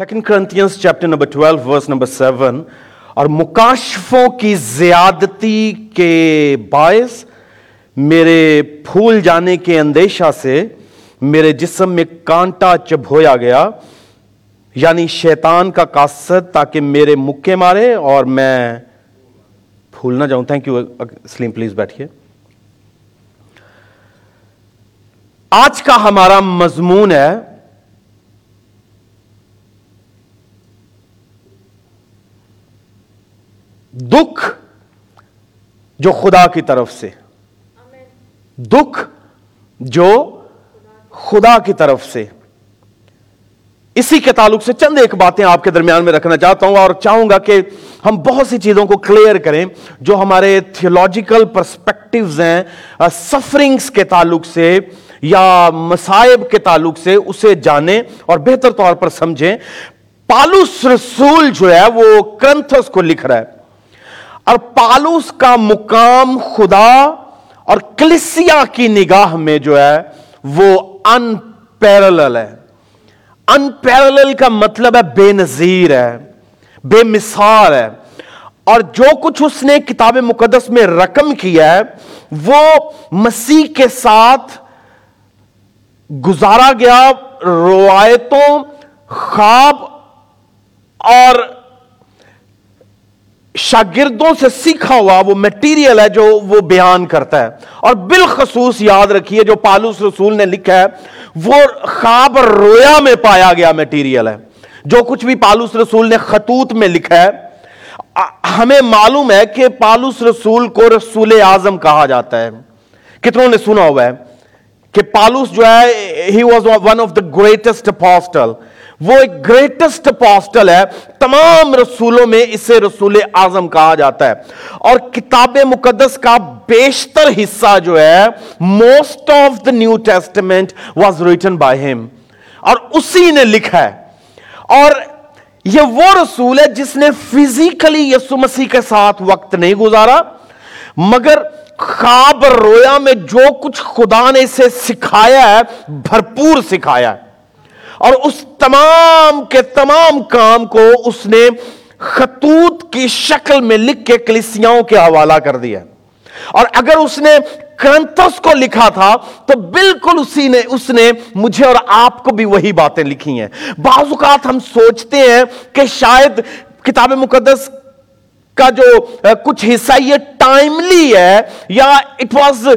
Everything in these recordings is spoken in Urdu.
Second Corinthians chapter number twelve verse number seven اور مکاشفوں کی زیادتی کے باعث میرے پھول جانے کے اندیشہ سے میرے جسم میں کانٹا چبھویا گیا یعنی شیطان کا قاصد تاکہ میرے مکے مارے اور میں پھول نہ جاؤں۔ تھینک یو سلیم پلیز بیٹھیے آج کا ہمارا مضمون ہے دکھ جو خدا کی طرف سے۔ دکھ جو خدا کی طرف سے۔ اسی کے تعلق سے چند ایک باتیں آپ کے درمیان میں رکھنا چاہتا ہوں اور چاہوں گا کہ ہم بہت سی چیزوں کو کلیئر کریں جو ہمارے تھیولوجیکل پرسپیکٹوز ہیں سفرنگز کے تعلق سے یا مصائب کے تعلق سے اسے جانیں اور بہتر طور پر سمجھیں۔ پالوس رسول جو ہے، وہ کرنتھس کو لکھ رہا ہے۔ اور پالوس کا مقام خدا اور کلسیا کی نگاہ میں جو ہے وہ ان پیرل ہے. ان پیرل کا مطلب ہے بے نظیر ہے، بے مثال ہے۔ اور جو کچھ اس نے کتاب مقدس میں رقم کیا ہے، وہ مسیح کے ساتھ گزارا گیا، روایتوں، خواب اور شاگردوں سے سیکھا ہوا وہ میٹیریل ہے جو وہ بیان کرتا ہے۔ اور بالخصوص یاد رکھیے جو پالوس رسول نے لکھا ہے، وہ خواب رویا میں پایا گیا میٹیریل ہے۔ جو کچھ بھی پالوس رسول نے خطوط میں لکھا ہے، ہمیں معلوم ہے کہ پالوس رسول کو رسول اعظم کہا جاتا ہے۔ کتنوں نے سنا ہوا ہے کہ پالوس جو ہے he was one of the greatest apostle وہ ایک گریٹسٹ پاسٹل ہے۔ تمام رسولوں میں اسے رسول اعظم کہا جاتا ہے۔ اور کتاب مقدس کا بیشتر حصہ جو ہے most of the New Testament was written by him اور اسی نے لکھا ہے۔ اور یہ وہ رسول ہے جس نے فزیکلی یسو مسیح کے ساتھ وقت نہیں گزارا، مگر خواب رویا میں جو کچھ خدا نے اسے سکھایا ہے، بھرپور سکھایا ہے۔ اور اس تمام کے تمام کام کو اس نے خطوط کی شکل میں لکھ کے کلیسیاؤں کے حوالہ کر دیا۔ اور اگر اس نے کرنتس کو لکھا تھا، تو بالکل اسی نے، اس نے مجھے اور آپ کو بھی وہی باتیں لکھی ہیں۔ بعض اوقات ہم سوچتے ہیں کہ شاید کتاب مقدس کا جو کچھ حصہ یہ ٹائملی ہے، یا it was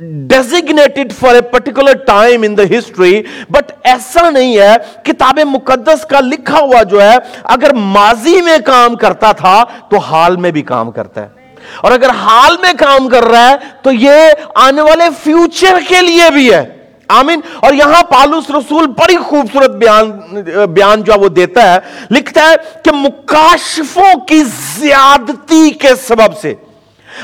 designated for a particular time in the history but ایسا نہیں ہے کتاب مقدس کا لکھا ہوا جو ہے اگر ماضی میں کام کرتا تھا تو حال میں بھی کام کرتا ہے اور اگر حال میں کام کر رہا ہے تو یہ آنے والے فیوچر کے لیے بھی ہے آمین اور یہاں پالوس رسول بڑی خوبصورت بیان بیان جو وہ دیتا ہے لکھتا ہے کہ مکاشفوں کی زیادتی کے سبب سے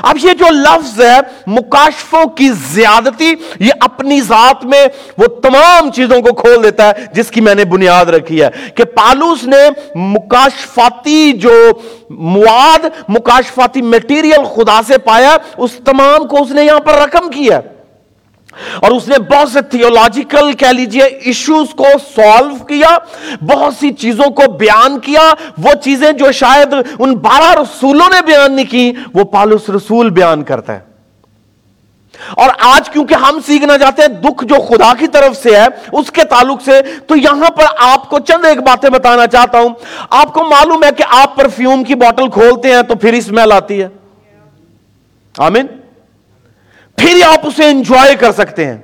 اب یہ جو لفظ ہے مکاشفوں کی زیادتی، یہ اپنی ذات میں وہ تمام چیزوں کو کھول دیتا ہے، جس کی میں نے بنیاد رکھی ہے کہ پالوس نے مکاشفاتی جو مواد، مکاشفاتی میٹیریل خدا سے پایا، اس تمام کو اس نے یہاں پر رقم کیا اور اس نے بہت سے تھیولوجیکل کہہ لیجیے ایشوز کو سالو کیا، بہت سی چیزوں کو بیان کیا۔ وہ چیزیں جو شاید ان بارہ رسولوں نے بیان نہیں کی، وہ پالوس رسول بیان کرتا ہے اور آج کیونکہ ہم سیکھنا چاہتے ہیں، دکھ جو خدا کی طرف سے ہے، اس کے تعلق سے، تو یہاں پر آپ کو چند ایک باتیں بتانا چاہتا ہوں۔ آپ کو معلوم ہے کہ آپ پرفیوم کی بوٹل کھولتے ہیں تو پھر اسمیل آتی ہے۔ آمین۔ پھر آپ اسے انجوائے کر سکتے ہیں۔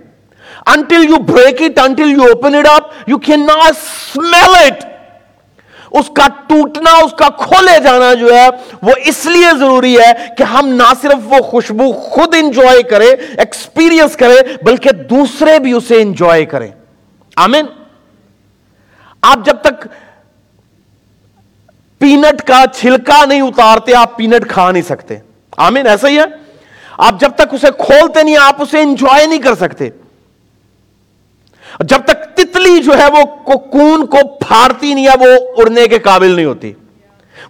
Until you break it until you open it up you can not smell it اس کا ٹوٹنا، اس کا کھولے جانا جو ہے، وہ اس لیے ضروری ہے کہ ہم نہ صرف وہ خوشبو خود انجوائے کریں ایکسپیرئنس کریں، بلکہ دوسرے بھی اسے انجوائے کریں۔ آمین۔ آپ جب تک پینٹ کا چھلکا نہیں اتارتے، آپ پینٹ کھا نہیں سکتے۔ آمین، ایسا ہی ہے؟ آپ جب تک اسے کھولتے نہیں آپ اسے انجوائے نہیں کر سکتے۔ جب تک تتلی جو ہے وہ کون کو پھاڑتی نہیں ہے، وہ اڑنے کے قابل نہیں ہوتی۔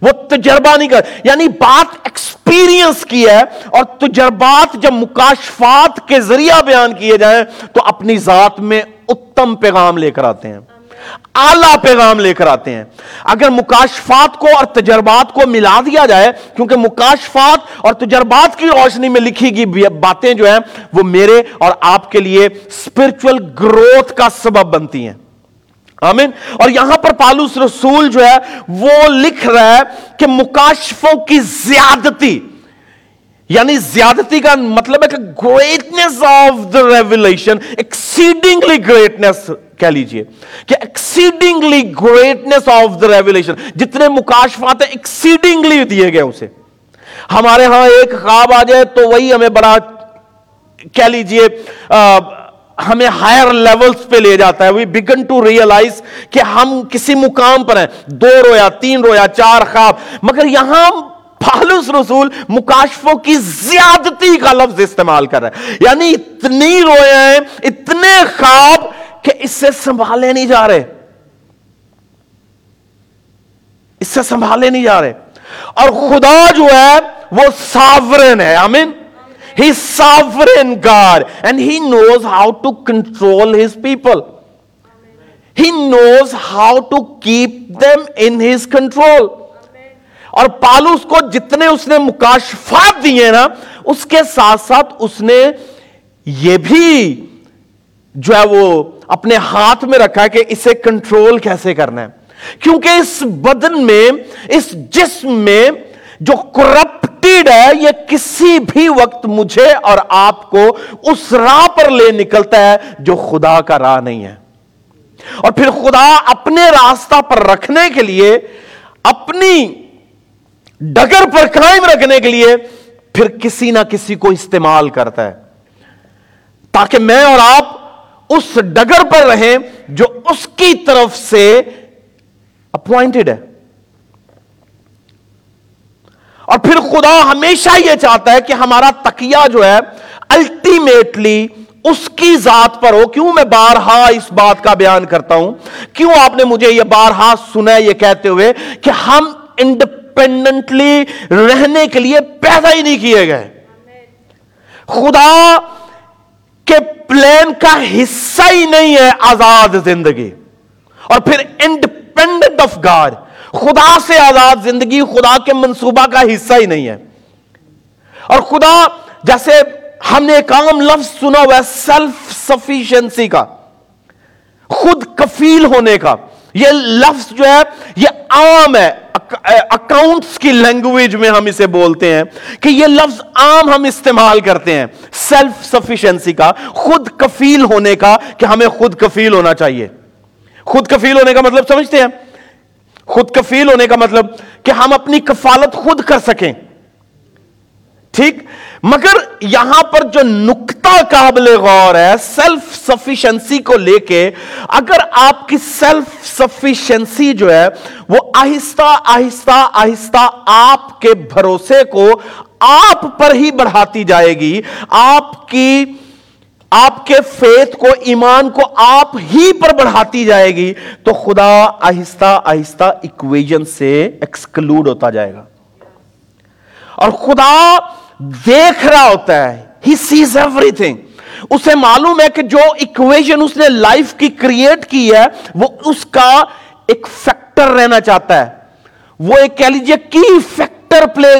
وہ تجربہ نہیں کر یعنی بات ایکسپیرینس کی ہے اور تجربات جب مکاشفات کے ذریعہ بیان کیے جائیں تو اپنی ذات میں اتم پیغام لے کر آتے ہیں۔ اعلی پیغام لے کر آتے ہیں۔ اگر مکاشفات کو اور تجربات کو ملا دیا جائے، کیونکہ مکاشفات اور تجربات کی روشنی میں لکھی گئی باتیں جو ہیں، وہ میرے اور آپ کے لیے اسپرچل گروتھ کا سبب بنتی ہیں۔ آمین۔ اور یہاں پر پالوس رسول جو ہے، وہ لکھ رہا ہے کہ مکاشفوں کی زیادتی یعنی زیادتی کا مطلب ہے کہ greatness of the revelation exceedingly greatness کہہ لیجیے کہ exceedingly greatness of the revelation جتنے مکاشفات ہیں ایکسیڈنگلی دیے گئے اسے۔ ہمارے ہاں ایک خواب آ جائے تو وہی ہمیں بڑا کہہ لیجیے ہمیں ہائر لیولز پہ لے جاتا ہے۔ وی بگن ٹو ریئلائز کہ ہم کسی مقام پر ہیں۔ دو رویا، تین رویا، چار خواب۔ مگر یہاں پالوس رسول مکاشفوں کی زیادتی کا لفظ استعمال کر رہا ہے۔ یعنی اتنی روئے ہیں، اتنے خواب کہ اس سے سنبھالے نہیں جا رہے۔ اس سے سنبھالے نہیں جا رہے۔ اور خدا جو ہے، وہ ساورن ہے، آمین۔ He sovereign God and he knows how to control his people he knows how to keep them in his control اور پالوس کو جتنے اس نے مکاشفات دیے نا، اس کے ساتھ ساتھ اس نے یہ بھی جو ہے وہ اپنے ہاتھ میں رکھا ہے کہ اسے کنٹرول کیسے کرنا ہے۔ کیونکہ اس بدن میں، اس جسم میں جو کرپٹیڈ ہے، یہ کسی بھی وقت مجھے اور آپ کو اس راہ پر لے نکلتا ہے جو خدا کا راہ نہیں ہے۔ اور پھر خدا اپنے راستہ پر رکھنے کے لیے، اپنی ڈگر پر قائم رکھنے کے لیے پھر کسی نہ کسی کو استعمال کرتا ہے۔ تاکہ میں اور آپ اس ڈگر پر رہیں جو اس کی طرف سے اپوائنٹڈ ہے۔ اور پھر خدا ہمیشہ یہ چاہتا ہے کہ ہمارا تکیہ جو ہے الٹیمیٹلی اس کی ذات پر ہو۔ کیوں میں بارہا اس بات کا بیان کرتا ہوں؟ کیوں آپ نے مجھے یہ بارہا سنا یہ کہتے ہوئے کہ ہم انڈیپینڈنٹلی رہنے کے لیے پیدا ہی نہیں کیے گئے۔ خدا پلان کا حصہ ہی نہیں ہے آزاد زندگی۔ اور پھر انڈیپینڈنٹ آف گاڈ خدا سے آزاد زندگی، خدا کے منصوبہ کا حصہ ہی نہیں ہے۔ اور خدا، جیسے ہم نے ایک عام لفظ سنا ہوا ہے سیلف سفیشنسی کا۔ خود کفیل ہونے کا۔ یہ لفظ جو ہے، یہ عام ہے۔ اکاؤنٹس کی لینگویج میں ہم اسے بولتے ہیں کہ یہ لفظ عام ہم استعمال کرتے ہیں سیلف سفیشنسی کا، خود کفیل ہونے کا کہ ہمیں خود کفیل ہونا چاہیے۔ خود کفیل ہونے کا مطلب سمجھتے ہیں؟ خود کفیل ہونے کا مطلب کہ ہم اپنی کفالت خود کر سکیں۔ ٹھیک؟ مگر یہاں پر جو نکتہ قابل غور ہے سیلف سفیشنسی کو لے کے، اگر آپ کی سیلف سفیشنسی جو ہے، وہ آہستہ آہستہ آہستہ آپ کے بھروسے کو آپ پر ہی بڑھاتی جائے گی، آپ کی، آپ کے فیت کو، ایمان کو آپ ہی پر بڑھاتی جائے گی، تو خدا آہستہ آہستہ اکویژن سے ایکسکلوڈ ہوتا جائے گا۔ اور خدا دیکھ رہا ہوتا ہے۔ ہی سیز ایوری تھنگ اسے معلوم ہے کہ جو اکویشن اس نے لائف کی کریٹ کی ہے، وہ اس کا ایک فیکٹر رہنا چاہتا ہے۔ وہ ایک کہہ لیجیے کی فیکٹر پلے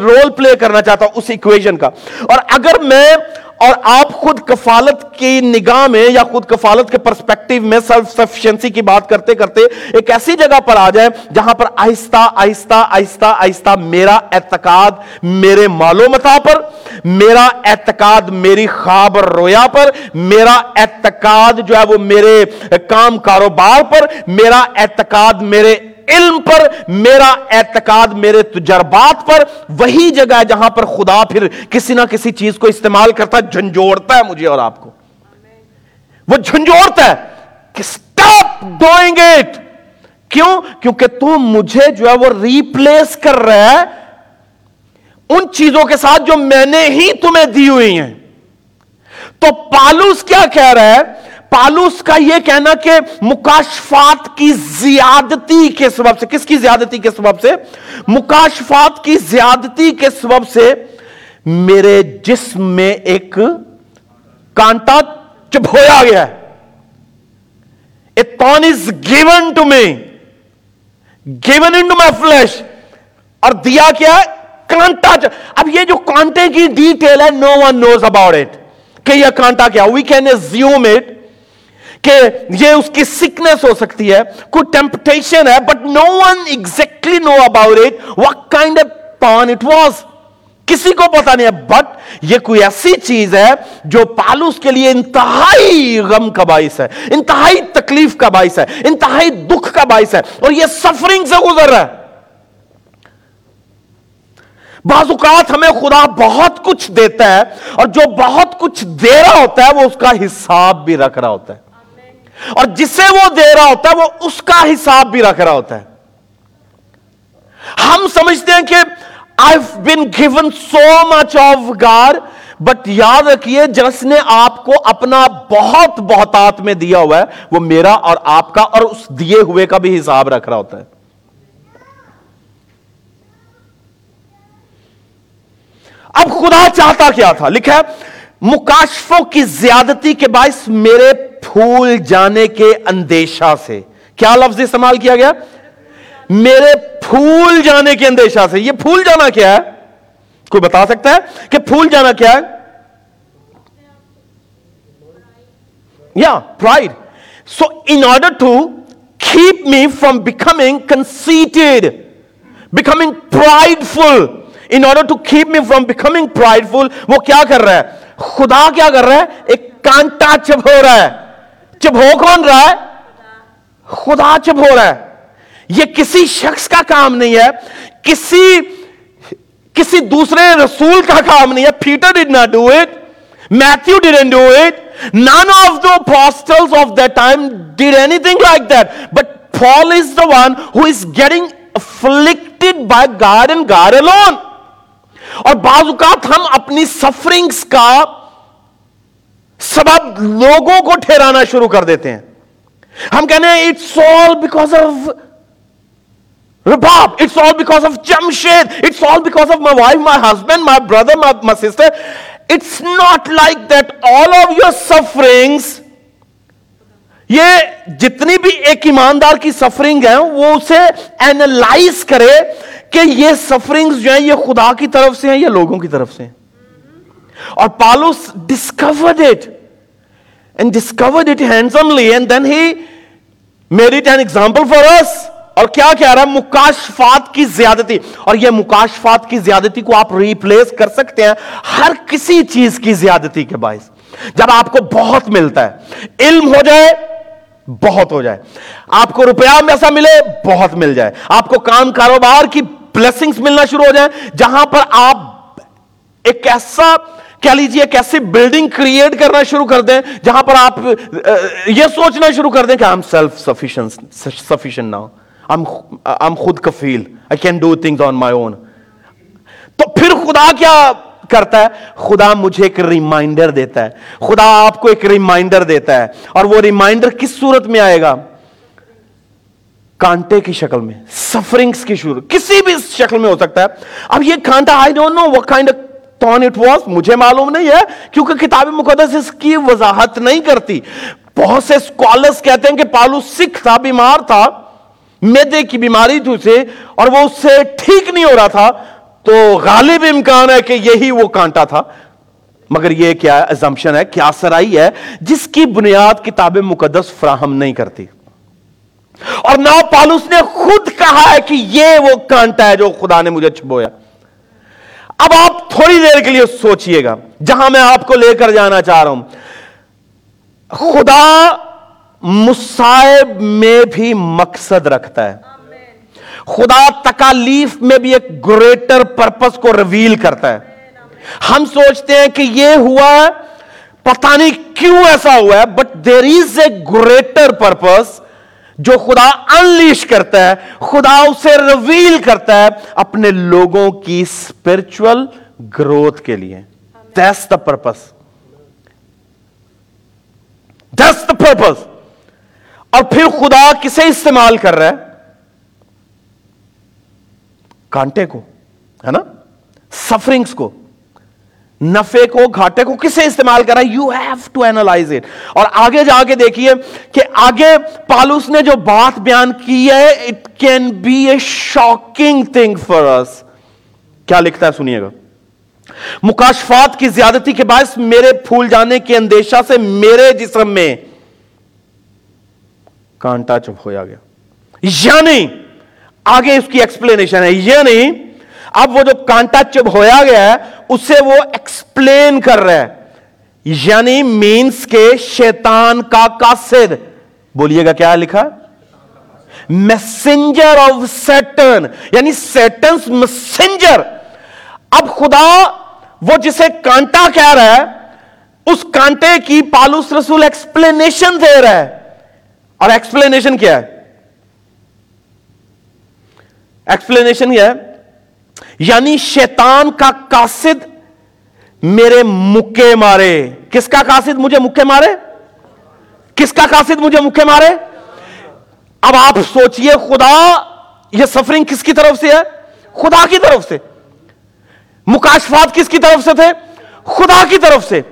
رول پلے کرنا چاہتا ہوں اس اکویژن کا۔ اور اگر میں اور آپ خود کفالت کی نگاہ میں یا خود کفالت کے پرسپیکٹیو میں سیلف سفیشنسی کی بات کرتے کرتے ایک ایسی جگہ پر آ جائے جہاں پر آہستہ آہستہ آہستہ آہستہ میرا اعتقاد میرے مال پر، میرا اعتقاد میری خواب اور رویا پر، میرا اعتقاد جو ہے وہ میرے کام کاروبار پر، میرا اعتقاد میرے علم پر، میرا اعتقاد، میرے تجربات پر، وہی جگہ ہے جہاں پر خدا پھر کسی نہ کسی چیز کو استعمال کرتا ہے، جھنجھوڑتا ہے مجھے اور آپ کو۔ وہ جھنجھوڑتا ہے کہ سٹاپ ڈوئنگ اٹ کیوں؟ کیونکہ تو مجھے جو ہے وہ ریپلیس کر رہا ہے ان چیزوں کے ساتھ جو میں نے ہی تمہیں دی ہوئی ہیں۔ تو پالوس کیا کہہ رہا ہے؟ پالوس کا یہ کہنا کہ مکاشفات کی زیادتی کے سبب سے، کس کی زیادتی کے سبب سے؟ مکاشفات کی زیادتی کے سبب سے میرے جسم میں ایک کانٹا چبھویا گیا ہے۔ Thorn is given to me given in to my flesh اور دیا کیا ہے؟ کانٹا اب یہ جو کانٹے کی ڈیٹیل ہے no one knows about it کہ یہ کانٹا کیا؟ وی کین ایزیوم اٹ کہ یہ اس کی سکنس ہو سکتی ہے، کوئی ٹیمپٹیشن ہے but no one exactly know about it what kind of pain it was کسی کو پتا نہیں ہے بٹ یہ کوئی ایسی چیز ہے جو پالوس کے لیے انتہائی غم کا باعث ہے، انتہائی تکلیف کا باعث ہے، انتہائی دکھ کا باعث ہے، اور یہ سفرنگ سے گزر رہا ہے۔ بعض اوقات ہمیں خدا بہت کچھ دیتا ہے اور جو بہت کچھ دے رہا ہوتا ہے، وہ اس کا حساب بھی رکھ رہا ہوتا ہے۔ اور جسے وہ دے رہا ہوتا ہے، وہ اس کا حساب بھی رکھ رہا ہوتا ہے۔ ہم سمجھتے ہیں کہ I been given so much of گار بٹ یاد رکھیے، جس نے آپ کو اپنا بہت بہتات میں دیا ہوا ہے، وہ میرا اور آپ کا اور اس دیے ہوئے کا بھی حساب رکھ رہا ہوتا ہے۔ اب خدا چاہتا کیا تھا؟ لکھا ہے، مکاشفوں کی زیادتی کے باعث میرے پھول جانے کے اندیشہ سے۔ کیا لفظ استعمال کیا گیا؟ میرے پھول جانے کے اندیشہ سے۔ یہ پھول جانا کیا ہے؟ کوئی بتا سکتا ہے کہ پھول جانا کیا ہے؟ یا، pride. So in order to keep me from becoming conceited becoming prideful in order to keep me from becoming prideful وہ کیا کر رہا ہے؟ خدا کیا کر رہا ہے؟ ایک کانٹا چپ ہو رہا ہے۔ چب ہو کون رہا ہے؟ خدا چب ہو رہا ہے۔ یہ کسی شخص کا کام نہیں ہے، کسی کسی دوسرے رسول کا کام نہیں ہے۔ Peter did not do it Matthew didn't do it, none of the apostles of the time did anything like that. But Paul is the one who is getting afflicted by God and God اور بعض اوقات ہم اپنی سفرنگس کا سبب لوگوں کو ٹھہرانا شروع کر دیتے ہیں۔ ہم کہنے it's all because of Rabab it's all because of Jamshed it's all because of my wife my husband my brother my sister it's not like that all of your sufferings یہ جتنی بھی ایک ایماندار کی سفرنگ ہے وہ اسے اینالائز کرے کہ یہ سفرنگز جو ہیں، یہ خدا کی طرف سے ہیں یا لوگوں کی طرف سے ہیں۔ اور Paulus discovered it and discovered it handsomely and then he made it an example for us اور کیا کہہ رہا ہے مکاشفات کی زیادتی اور یہ مکاشفات کی زیادتی کو آپ ریپلیس کر سکتے ہیں ہر کسی چیز کی زیادتی کے باعث جب آپ کو بہت ملتا ہے علم ہو جائے بہت ہو جائے آپ کو روپیہ ایسا ملے بہت مل جائے آپ کو کام کاروبار کی بلسنگز ملنا شروع ہو جائے جہاں پر آپ ایک ایسا کہہ لیجیے ایک ایسی بلڈنگ کریٹ کرنا شروع کر دیں جہاں پر آپ یہ سوچنا شروع کر دیں کہ ہم سیلف سفیشن نہ ہم خود کفیل I can do things on my own تو پھر خدا کیا کرتا ہے؟ خدا مجھے ایک ریمائنڈر دیتا ہے. خدا آپ کو ایک ریمائنڈر دیتا ہے. اور وہ ریمائنڈر کس صورت میں آئے گا؟ کانٹے کی شکل میں سفرنگ کی شروع، کسی بھی شکل میں ہو سکتا ہے. اب یہ کانٹا I don't know what kind of کون اٹ واز مجھے معلوم نہیں ہے، کیونکہ کتاب مقدس اس کی وضاحت نہیں کرتی۔ بہت سے اسکالرس کہتے ہیں کہ پالو سکھ تھا، بیمار تھا، میدے کی بیماری تھی اسے، اور وہ اس سے ٹھیک نہیں ہو رہا تھا۔ تو غالب امکان ہے کہ یہی وہ کانٹا تھا۔ مگر یہ کیا ازمپشن ہے، کیا سرائی ہے، جس کی بنیاد کتاب مقدس فراہم نہیں کرتی۔ اور نہ پالوس نے خود کہا ہے کہ یہ وہ کانٹا ہے جو خدا نے مجھے چھبویا اب آپ تھوڑی دیر کے لیے سوچئے گا، جہاں میں آپ کو لے کر جانا چاہ رہا ہوں۔ خدا مصائب میں بھی مقصد رکھتا ہے۔ خدا تکالیف میں بھی ایک گریٹر پرپس کو ریویل کرتا ہے۔ ہم سوچتے ہیں کہ یہ ہوا ہے پتہ نہیں کیوں ایسا ہوا ہے but there is a greater purpose جو خدا انلیش کرتا ہے، خدا اسے رویل کرتا ہے اپنے لوگوں کی اسپرچل گروتھ کے لیے۔ دس دا پرپس دس دا پرپس اور پھر خدا کسے استعمال کر رہا ہے؟ کانٹے کو، ہے نا؟ سفرنگس کو۔ نفے کو گاٹے کو کسے استعمال کرا you have to analyse it اور آگے جا کے دیکھیے کہ آگے پالوس نے جو بات بیان کی ہے it can be a shocking thing for us کیا لکھتا ہے سنیے گا؟ مکاشفات کی زیادتی کے باعث میرے پھول جانے کے اندیشہ سے میرے جسم میں کانٹا چپ ہویا گیا۔ یعنی آگے اس کی ایکسپلینیشن ہے یعنی اب وہ جو کانٹا چپ ہویا گیا ہے، اسے وہ ایکسپلین کر رہا ہے یعنی مینس کے شیطان کا قاصد۔ بولیے گا کیا لکھا؟ میسنجر آف سیٹن یعنی سیٹنس میسنجر اب خدا وہ جسے کانٹا کہہ رہا ہے، اس کانٹے کی پالوس رسول ایکسپلینیشن دے رہا ہے۔ اور ایکسپلینیشن کیا ہے؟ ایکسپلینیشن کیا ہے؟ یعنی شیطان کا قاصد میرے مکے مارے۔ کس کا قاصد مجھے مکے مارے؟ کس کا قاصد مجھے مکے مارے؟ اب آپ سوچئے خدا، یہ سفرنگ کس کی طرف سے ہے؟ خدا کی طرف سے۔ مکاشفات کس کی طرف سے تھے؟ خدا کی طرف سے۔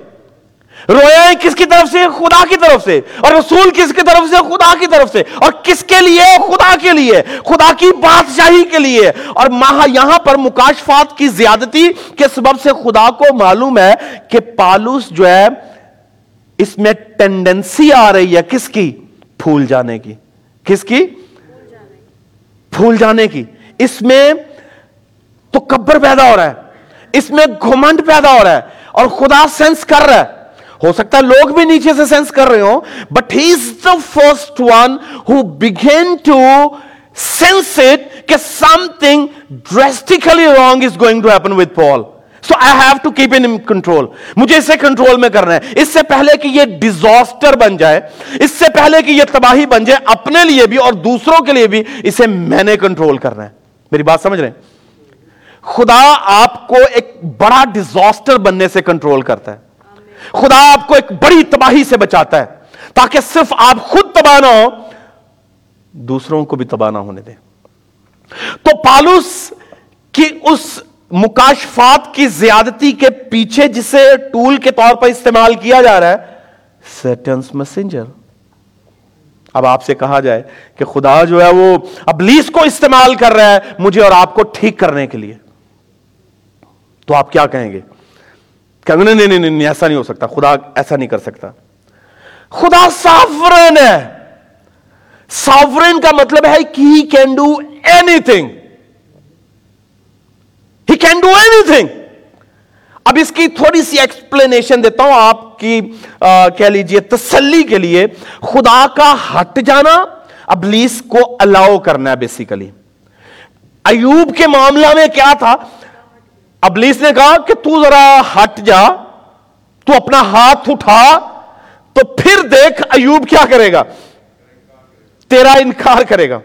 روئے کس کی طرف سے؟ خدا کی طرف سے۔ اور رسول کس کی طرف سے؟ خدا کی طرف سے۔ اور کس کے لیے؟ خدا کے لیے۔ خدا کی بادشاہی کے لیے۔ اور یہاں پر مکاشفات کی زیادتی کے سبب سے خدا کو معلوم ہے کہ پالوس جو ہے، اس میں ٹینڈنسی آ رہی ہے۔ کس کی؟ پھول جانے کی۔ کس کی؟ پھول جانے کی۔ اس میں تو کبر پیدا ہو رہا ہے۔ اس میں گھمنڈ پیدا ہو رہا ہے۔ اور خدا سینس کر رہا ہے۔ ہو سکتا ہے لوگ بھی نیچے سے سینس کر رہے ہوں but he is the first one who begin to sense it کہ something drastically wrong is going to happen with Paul so I have to keep in control مجھے اسے کنٹرول میں کرنا ہے۔ اس سے پہلے کہ یہ ڈیزاسٹر بن جائے، اس سے پہلے کہ یہ تباہی بن جائے اپنے لیے بھی اور دوسروں کے لیے بھی، اسے میں نے کنٹرول کرنا ہے۔ میری بات سمجھ رہے ہیں؟ خدا آپ کو ایک بڑا ڈیزاسٹر بننے سے کنٹرول کرتا ہے۔ خدا آپ کو ایک بڑی تباہی سے بچاتا ہے تاکہ صرف آپ خود تباہ نہ ہو دوسروں کو بھی تباہ نہ ہونے دیں۔ تو پالوس کی اس مکاشفات کی زیادتی کے پیچھے جسے ٹول کے طور پر استعمال کیا جا رہا ہے سیٹنس میسنجر۔ اب آپ سے کہا جائے کہ خدا جو ہے وہ ابلیس کو استعمال کر رہا ہے مجھے اور آپ کو ٹھیک کرنے کے لیے۔ تو آپ کیا کہیں گے؟ کہ نہیں نہیں نہیں ایسا نہیں ہو سکتا، خدا ایسا نہیں کر سکتا۔ خدا سافرن ہے۔ سافرن کا مطلب ہے کہ he can do anything he can do anything اب اس کی تھوڑی سی ایکسپلینیشن دیتا ہوں آپ کی کہہ لیجیے، تسلی کے لیے۔ خدا کا ہٹ جانا، ابلیس کو الاؤ کرنا ہے بیسیکلی ایوب کے معاملہ میں کیا تھا؟ ابلیس نے کہا کہ تو ذرا ہٹ جا، تو اپنا ہاتھ اٹھا، تو پھر دیکھ ایوب کیا کرے گا۔ تیرا انکار کرے گا،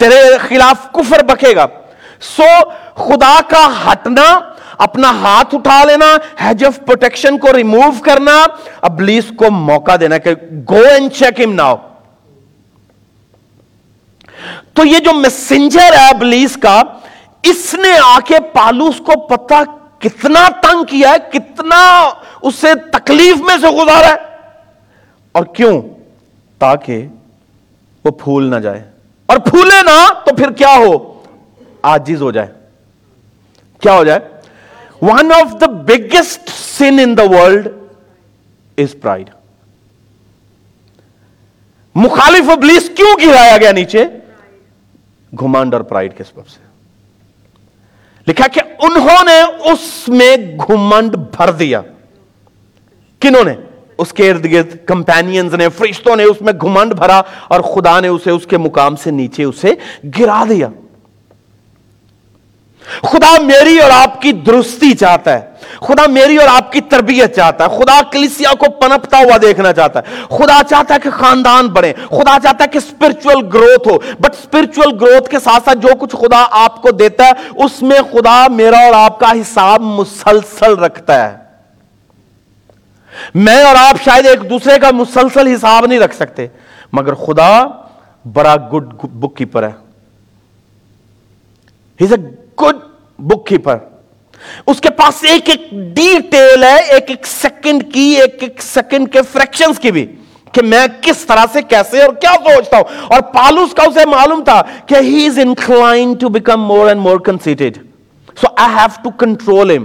تیرے خلاف کفر بکے گا۔ سو خدا کا ہٹنا، اپنا ہاتھ اٹھا لینا ہیج آف پروٹیکشن کو ریموو کرنا، ابلیس کو موقع دینا کہ go and check him now تو یہ جو میسنجر ہے ابلیس کا اس نے آ کے پالوس کو پتا کتنا تنگ کیا ہے، کتنا اسے تکلیف میں سے گزارا ہے۔ اور کیوں؟ تاکہ وہ پھول نہ جائے۔ اور پھولے نہ تو پھر کیا ہو؟ آجیز ہو جائے۔ کیا ہو جائے؟ One of the biggest sin in the world is pride مخالف ابلیس کیوں گرایا گیا نیچے؟ گھمانڈ اور پرائڈ کے سبب سے۔ لکھا کہ انہوں نے اس میں گھمنڈ بھر دیا۔ کنہوں نے؟ اس کے ارد گرد کمپینینز نے، فرشتوں نے اس میں گھمنڈ بھرا اور خدا نے اسے اس کے مقام سے نیچے اسے گرا دیا۔ خدا میری اور آپ کی درستی چاہتا ہے۔ خدا میری اور آپ کی تربیت چاہتا ہے۔ خدا کلیسیا کو پنپتا ہوا دیکھنا چاہتا ہے۔ خدا چاہتا ہے کہ خاندان بڑھے۔ خدا چاہتا ہے کہ اسپرچل گروتھ ہو۔ بٹ اسپرچل گروتھ کے ساتھ ساتھ جو کچھ خدا آپ کو دیتا ہے، اس میں خدا میرا اور آپ کا حساب مسلسل رکھتا ہے۔ میں اور آپ شاید ایک دوسرے کا مسلسل حساب نہیں رکھ سکتے۔ مگر خدا بڑا گڈ بک کیپر ہے۔ گڈ بک کیپر اس کے پاس ایک ایک ڈیٹیل ہے، ایک ایک سیکنڈ کی، ایک ایک سیکنڈ کے فریکشنز کی بھی کہ میں کس طرح سے کیسے اور کیا سوچتا ہوں۔ اور پالوس کا اسے معلوم تھا کہ he is incline to become more and more conceited so I have to control him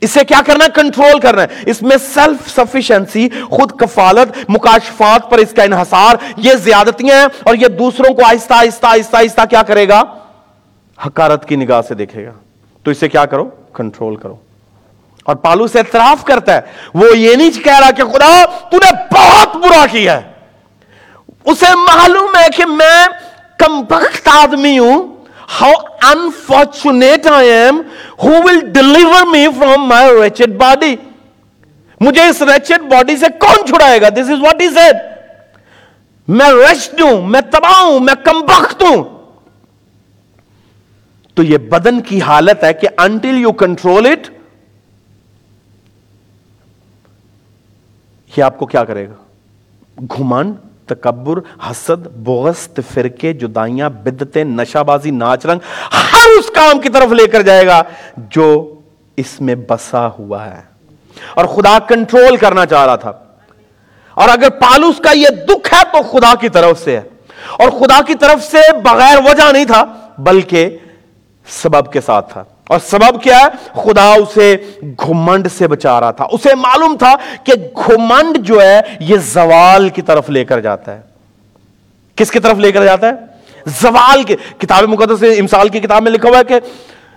اسے کیا کرنا ہے؟ کنٹرول کرنا ہے۔ اس میں سیلف سفیشنسی خود کفالت، مکاشفات پر اس کا انحصار، یہ زیادتیاں ہیں اور یہ دوسروں کو آہستہ آہستہ آہستہ آہستہ کیا کرے گا؟ حکارت کی نگاہ سے دیکھے گا۔ تو اسے کیا کرو؟ کنٹرول کرو۔ اور پالو سے اعتراف کرتا ہے۔ وہ یہ نہیں کہہ رہا کہ خدا، تو نے بہت برا کیا ہے۔ اسے معلوم ہے کہ میں کمبخت آدمی ہوں۔ How unfortunate I am who will deliver me from my wretched body مجھے اس ریچڈ باڈی سے کون چھڑائے گا؟ This is what is it میں ریسٹ ہوں، میں تباہ ہوں، میں کمبخت ہوں۔ تو یہ بدن کی حالت ہے کہ انٹل یو کنٹرول اٹ یہ آپ کو کیا کرے گا؟ گھمنڈ تکبر، حسد بغست فرقے جدائیاں، بدتیں نشہ بازی ناچ رنگ ہر اس کام کی طرف لے کر جائے گا جو اس میں بسا ہوا ہے۔ اور خدا کنٹرول کرنا چاہ رہا تھا۔ اور اگر پالوس کا یہ دکھ ہے تو خدا کی طرف سے ہے۔ اور خدا کی طرف سے بغیر وجہ نہیں تھا، بلکہ سبب کے ساتھ تھا۔ اور سبب کیا ہے؟ خدا اسے گھمنڈ سے بچا رہا تھا۔ اسے معلوم تھا کہ گھمنڈ جو ہے، یہ زوال کی طرف لے کر جاتا ہے۔ کس کی طرف لے کر جاتا ہے؟ زوال کی کتاب مقدس امسال کی کتاب میں لکھا ہوا ہے کہ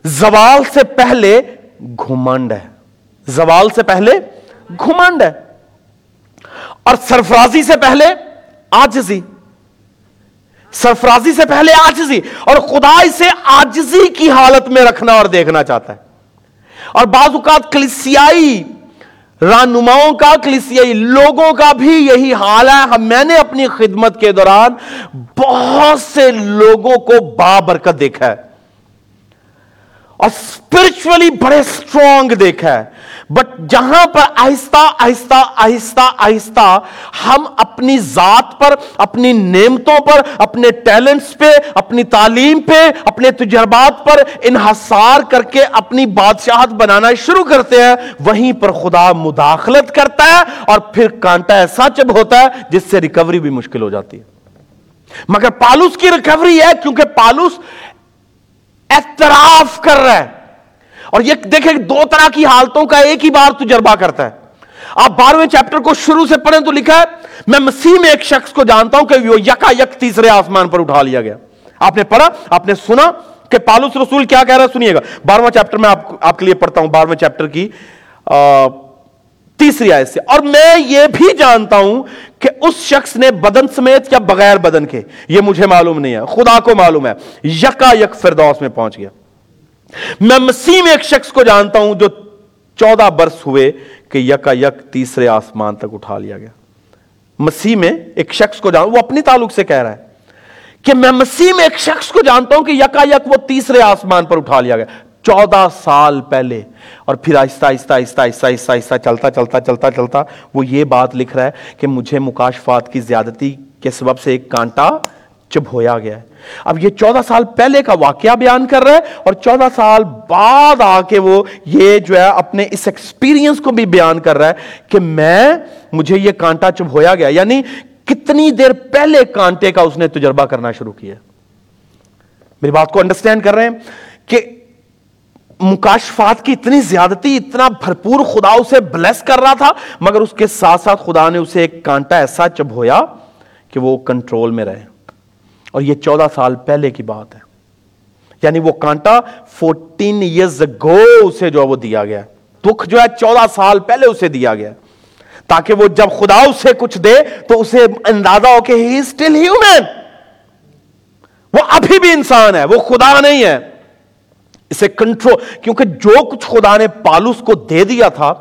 زوال سے پہلے گھمنڈ ہے۔ زوال سے پہلے گھمنڈ ہے۔ اور سرفرازی سے پہلے آجزی سرفرازی سے پہلے آجزی اور خدا اسے آجزی کی حالت میں رکھنا اور دیکھنا چاہتا ہے۔ اور بعض اوقات کلیسیائی رانماؤں کا، کلیسیائی لوگوں کا بھی یہی حال ہے۔ میں نے اپنی خدمت کے دوران بہت سے لوگوں کو بابرکت دیکھا ہے۔ اور اسپرچولی بڑے اسٹرانگ دیکھا ہے۔ بٹ جہاں پر آہستہ آہستہ آہستہ آہستہ ہم اپنی ذات پر، اپنی نعمتوں پر، اپنے ٹیلنٹس پہ، اپنی تعلیم پہ، اپنے تجربات پر انحصار کر کے اپنی بادشاہت بنانا شروع کرتے ہیں۔ وہیں پر خدا مداخلت کرتا ہے اور پھر کانٹا ایسا چب ہوتا ہے جس سے ریکوری بھی مشکل ہو جاتی ہے۔ مگر پالوس کی ریکوری ہے کیونکہ پالوس اعتراف کر رہا ہے۔ اور یہ دیکھیں دو طرح کی حالتوں کا ایک ہی بار تجربہ کرتا ہے۔ آپ بارہویں چیپٹر کو شروع سے پڑھیں تو لکھا ہے، میں مسیح میں ایک شخص کو جانتا ہوں کہ وہ یکا یک تیسرے آسمان پر اٹھا لیا گیا۔ آپ نے پڑھا، آپ نے سنا کہ پالوس رسول کیا کہہ رہا ہے، سنیے گا۔ بارہواں چیپٹر میں آپ کے لیے پڑھتا ہوں، بارہویں چیپٹر کی تیسری آیت سے۔ اور میں یہ بھی جانتا ہوں کہ اس شخص نے بدن سمیت یا بغیر بدن کے، یہ مجھے معلوم نہیں ہے، خدا کو معلوم ہے، یکا یک فردوس میں پہنچ گیا۔ میں مسیح میں ایک شخص کو جانتا ہوں جو چودہ برس ہوئے کہ یکا یک تیسرے آسمان تک اٹھا لیا گیا۔ مسیح میں ایک شخص کو جانتا وہ اپنی تعلق سے کہہ رہا ہے کہ میں مسیح میں ایک شخص کو جانتا ہوں کہ یکا یک وہ تیسرے آسمان پر اٹھا لیا گیا۔ چودہ سال پہلے۔ اور پھر آہستہ آہستہ آہستہ آہستہ آہستہ آہستہ چلتا چلتا چلتا چلتا وہ یہ بات لکھ رہا ہے کہ مجھے مکاشفات کی زیادتی کے سبب سے ایک کانٹا چب ہویا گیا ہے۔ اب یہ چودہ سال پہلے کا واقعہ بیان کر رہا ہے اور چودہ سال بعد آ کے وہ یہ جو ہے اپنے اس ایکسپیرینس کو بھی بیان کر رہا ہے کہ میں، مجھے یہ کانٹا چب ہویا گیا۔ یعنی کتنی دیر پہلے کانٹے کا اس نے تجربہ کرنا شروع کیا۔ میری بات کو انڈرسٹینڈ کر رہے ہیں کہ مکاشفات کی اتنی زیادتی، اتنا بھرپور خدا اسے بلیس کر رہا تھا، مگر اس کے ساتھ ساتھ خدا نے اسے ایک کانٹا ایسا چب ہویا کہ وہ کنٹرول میں رہے۔ اور یہ چودہ سال پہلے کی بات ہے۔ یعنی وہ کانٹا فورٹین ایئرز گو اسے جو ہے وہ دیا گیا۔ دکھ جو ہے چودہ سال پہلے اسے دیا گیا۔ تاکہ وہ جب خدا اسے کچھ دے تو اسے اندازہ ہو کہ ہی اسٹل ہیومن وہ ابھی بھی انسان ہے، وہ خدا نہیں ہے۔ اسے کنٹرول کیونکہ جو کچھ خدا نے پالوس کو دے دیا تھا،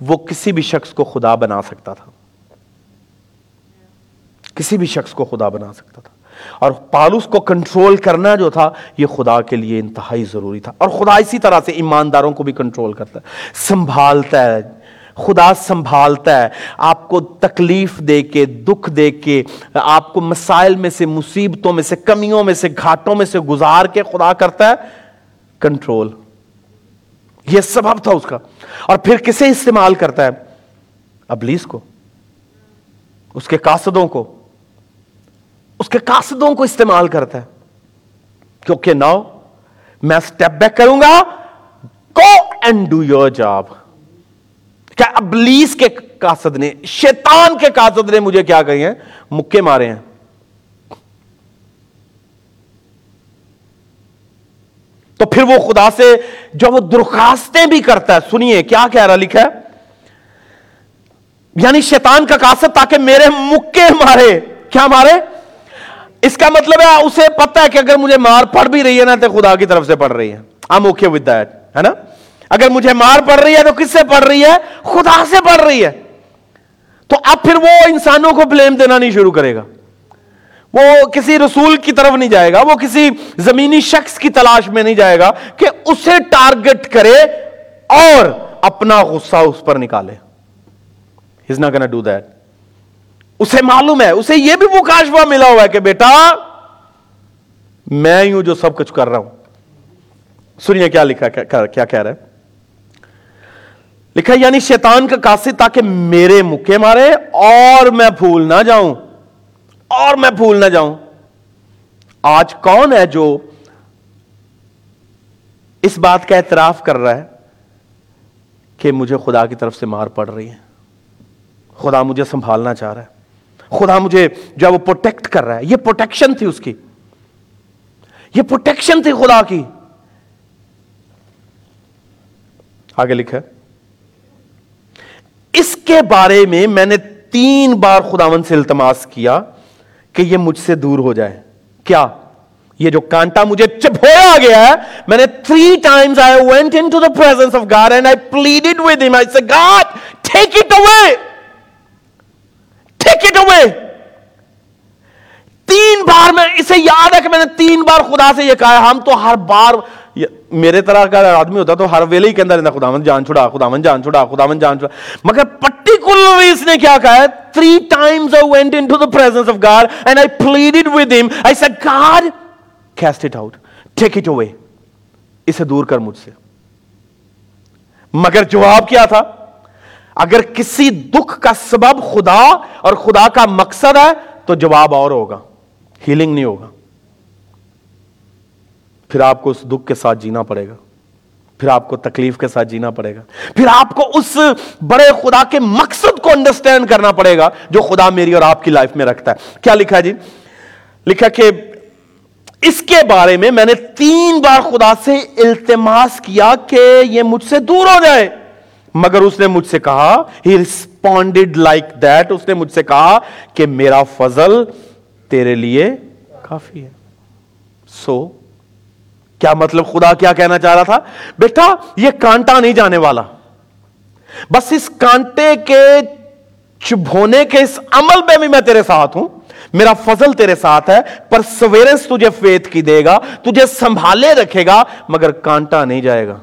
وہ کسی بھی شخص کو خدا بنا سکتا تھا۔ کسی بھی شخص کو خدا بنا سکتا تھا۔ اور پالوس کو کنٹرول کرنا جو تھا، یہ خدا کے لیے انتہائی ضروری تھا۔ اور خدا اسی طرح سے ایمانداروں کو بھی کنٹرول کرتا ہے۔ سنبھالتا ہے۔ خدا سنبھالتا ہے۔ آپ کو تکلیف دے کے، دکھ دے کے، آپ کو مسائل میں سے، مصیبتوں میں سے، کمیوں میں سے، گھاٹوں میں سے گزار کے خدا کرتا ہے۔ کنٹرول یہ سبب تھا اس کا۔ اور پھر کسے استعمال کرتا ہے؟ ابلیس کو، اس کے قاصدوں کو۔ اس کے قاصدوں کو استعمال کرتا ہے۔ کیونکہ ناؤ میں اسٹیپ بیک کروں گا۔ کو اینڈ ڈو یور جاب کیا ابلیس کے قاصد نے، شیطان کے قاصد نے مجھے کیا کہی ہیں؟ مکے مارے ہیں۔ تو پھر وہ خدا سے جو وہ درخواستیں بھی کرتا ہے۔ سنیے، کیا کہہ رہا لکھا ہے؟ یعنی شیطان کا قاصد تاکہ میرے مکے مارے۔ کیا مارے؟ اس کا مطلب ہے، اسے پتا ہے کہ اگر مجھے مار پڑ بھی رہی ہے نا تو خدا کی طرف سے پڑ رہی ہے۔ آم اوکے ود دیٹ ہے نا؟ اگر مجھے مار پڑ رہی ہے تو کس سے پڑ رہی ہے؟ خدا سے پڑ رہی ہے۔ تو اب پھر وہ انسانوں کو بلیم دینا نہیں شروع کرے گا۔ وہ کسی رسول کی طرف نہیں جائے گا، وہ کسی زمینی شخص کی تلاش میں نہیں جائے گا کہ اسے ٹارگٹ کرے اور اپنا غصہ اس پر نکالے۔ ہز نا گنا ڈو دیٹ اسے معلوم ہے، اسے یہ بھی مکاشفہ ملا ہوا ہے کہ بیٹا، میں ہوں جو سب کچھ کر رہا ہوں۔ سنیے کیا لکھا، کیا کہہ رہا ہے۔ لکھا یعنی شیطان کا قاصد تاکہ میرے مکے مارے اور میں پھول نہ جاؤں۔ اور میں پھول نہ جاؤں۔ آج کون ہے جو اس بات کا اعتراف کر رہا ہے کہ مجھے خدا کی طرف سے مار پڑ رہی ہے؟ خدا مجھے سنبھالنا چاہ رہا ہے۔ خدا مجھے جو وہ پروٹیکٹ کر رہا ہے۔ یہ پروٹیکشن تھی اس کی۔ یہ پروٹیکشن تھی خدا کی۔ آگے لکھا اس کے بارے میں میں نے تین بار خداون سے التماس کیا۔ کہ یہ مجھ سے دور ہو جائے۔ کیا؟ یہ جو کانٹا مجھے چپویا گیا ہے، میں نے three times I went into the presence of God and I plead with him I say God take it away take it away تین بار میں اسے یاد ہے کہ میں نے تین بار خدا سے یہ کہا ہم تو ہر بار میرے طرح کا آدمی ہوتا تو ہر ویلے ہی کے اندر خدا جان چھڑا خدا جان چھڑا خدا جان چھڑا مگر پرٹیکولرلی اس نے کیا کہا؟ ہے three times I went into the presence of God and I pleaded with him I said God cast it out take it away اسے دور کر مجھ سے. مگر جواب کیا تھا؟ اگر کسی دکھ کا سبب خدا اور خدا کا مقصد ہے تو جواب اور ہوگا۔ ہیلنگ نہیں ہوگا۔ پھر آپ کو اس دکھ کے ساتھ جینا پڑے گا۔ پھر آپ کو تکلیف کے ساتھ جینا پڑے گا۔ پھر آپ کو اس بڑے خدا کے مقصد کو انڈرسٹینڈ کرنا پڑے گا جو خدا میری اور آپ کی لائف میں رکھتا ہے۔ کیا لکھا جی؟ لکھا کہ اس کے بارے میں میں نے تین بار خدا سے التماس کیا کہ یہ مجھ سے دور ہو جائے۔ مگر اس نے مجھ سے کہا ہی ریسپونڈیڈ لائک دیٹ اس نے مجھ سے کہا کہ میرا فضل تیرے لیے کافی ہے۔ سو so, کیا مطلب خدا کیا کہنا چاہ رہا تھا؟ بیٹا، یہ کانٹا نہیں جانے والا۔ بس اس کانٹے کے چبھونے کے اس عمل میں بھی میں تیرے ساتھ ہوں۔ میرا فضل تیرے ساتھ ہے۔ پر سویرنس تجھے فیت کی دے گا، تجھے سنبھالے رکھے گا، مگر کانٹا نہیں جائے گا۔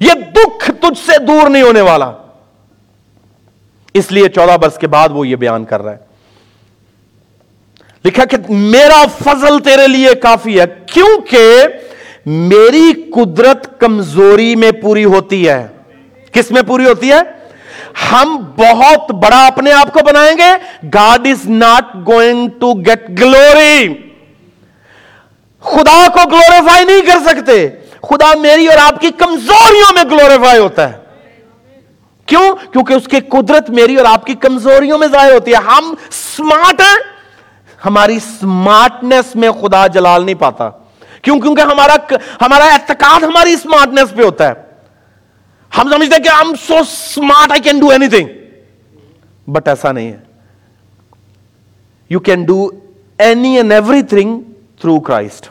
یہ دکھ تجھ سے دور نہیں ہونے والا۔ اس لیے چودہ برس کے بعد وہ یہ بیان کر رہا ہے۔ لکھا کہ میرا فضل تیرے لیے کافی ہے، کیونکہ میری قدرت کمزوری میں پوری ہوتی ہے۔ کس میں پوری ہوتی ہے؟ ہم بہت بڑا اپنے آپ کو بنائیں گے۔ God is not going to get glory خدا کو گلوریفائی نہیں کر سکتے۔ خدا میری اور آپ کی کمزوریوں میں گلوریفائی ہوتا ہے۔ کیوں؟ کیونکہ اس کی قدرت میری اور آپ کی کمزوریوں میں ضائع ہوتی ہے۔ ہم سمارٹ ہیں۔ ہماری سمارٹنس میں خدا جلال نہیں پاتا۔ کیوں؟ کیونکہ ہمارا ہمارا اعتقاد ہماری سمارٹنس پہ ہوتا ہے۔ ہم سمجھتے ہیں کہ ہم so smart I can do anything but ایسا نہیں ہے۔ You can do any and everything through Christ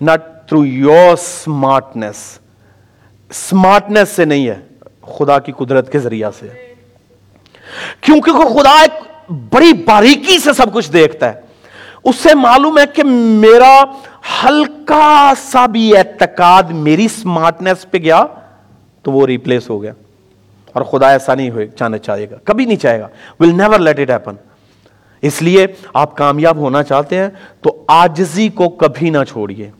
not through your smartness smartness سے نہیں ہے، خدا کی قدرت کے ذریعہ سے۔ کیونکہ خدا ایک بڑی باریکی سے سب کچھ دیکھتا ہے۔ اس سے معلوم ہے کہ میرا ہلکا سا بھی اعتقاد میری سمارٹنس پہ گیا تو وہ ریپلیس ہو گیا۔ اور خدا ایسا نہیں ہوئے چاہنا چاہے گا، کبھی نہیں چاہے گا۔ Will never let it happen اس لیے آپ کامیاب ہونا چاہتے ہیں تو آجزی کو کبھی نہ چھوڑیے۔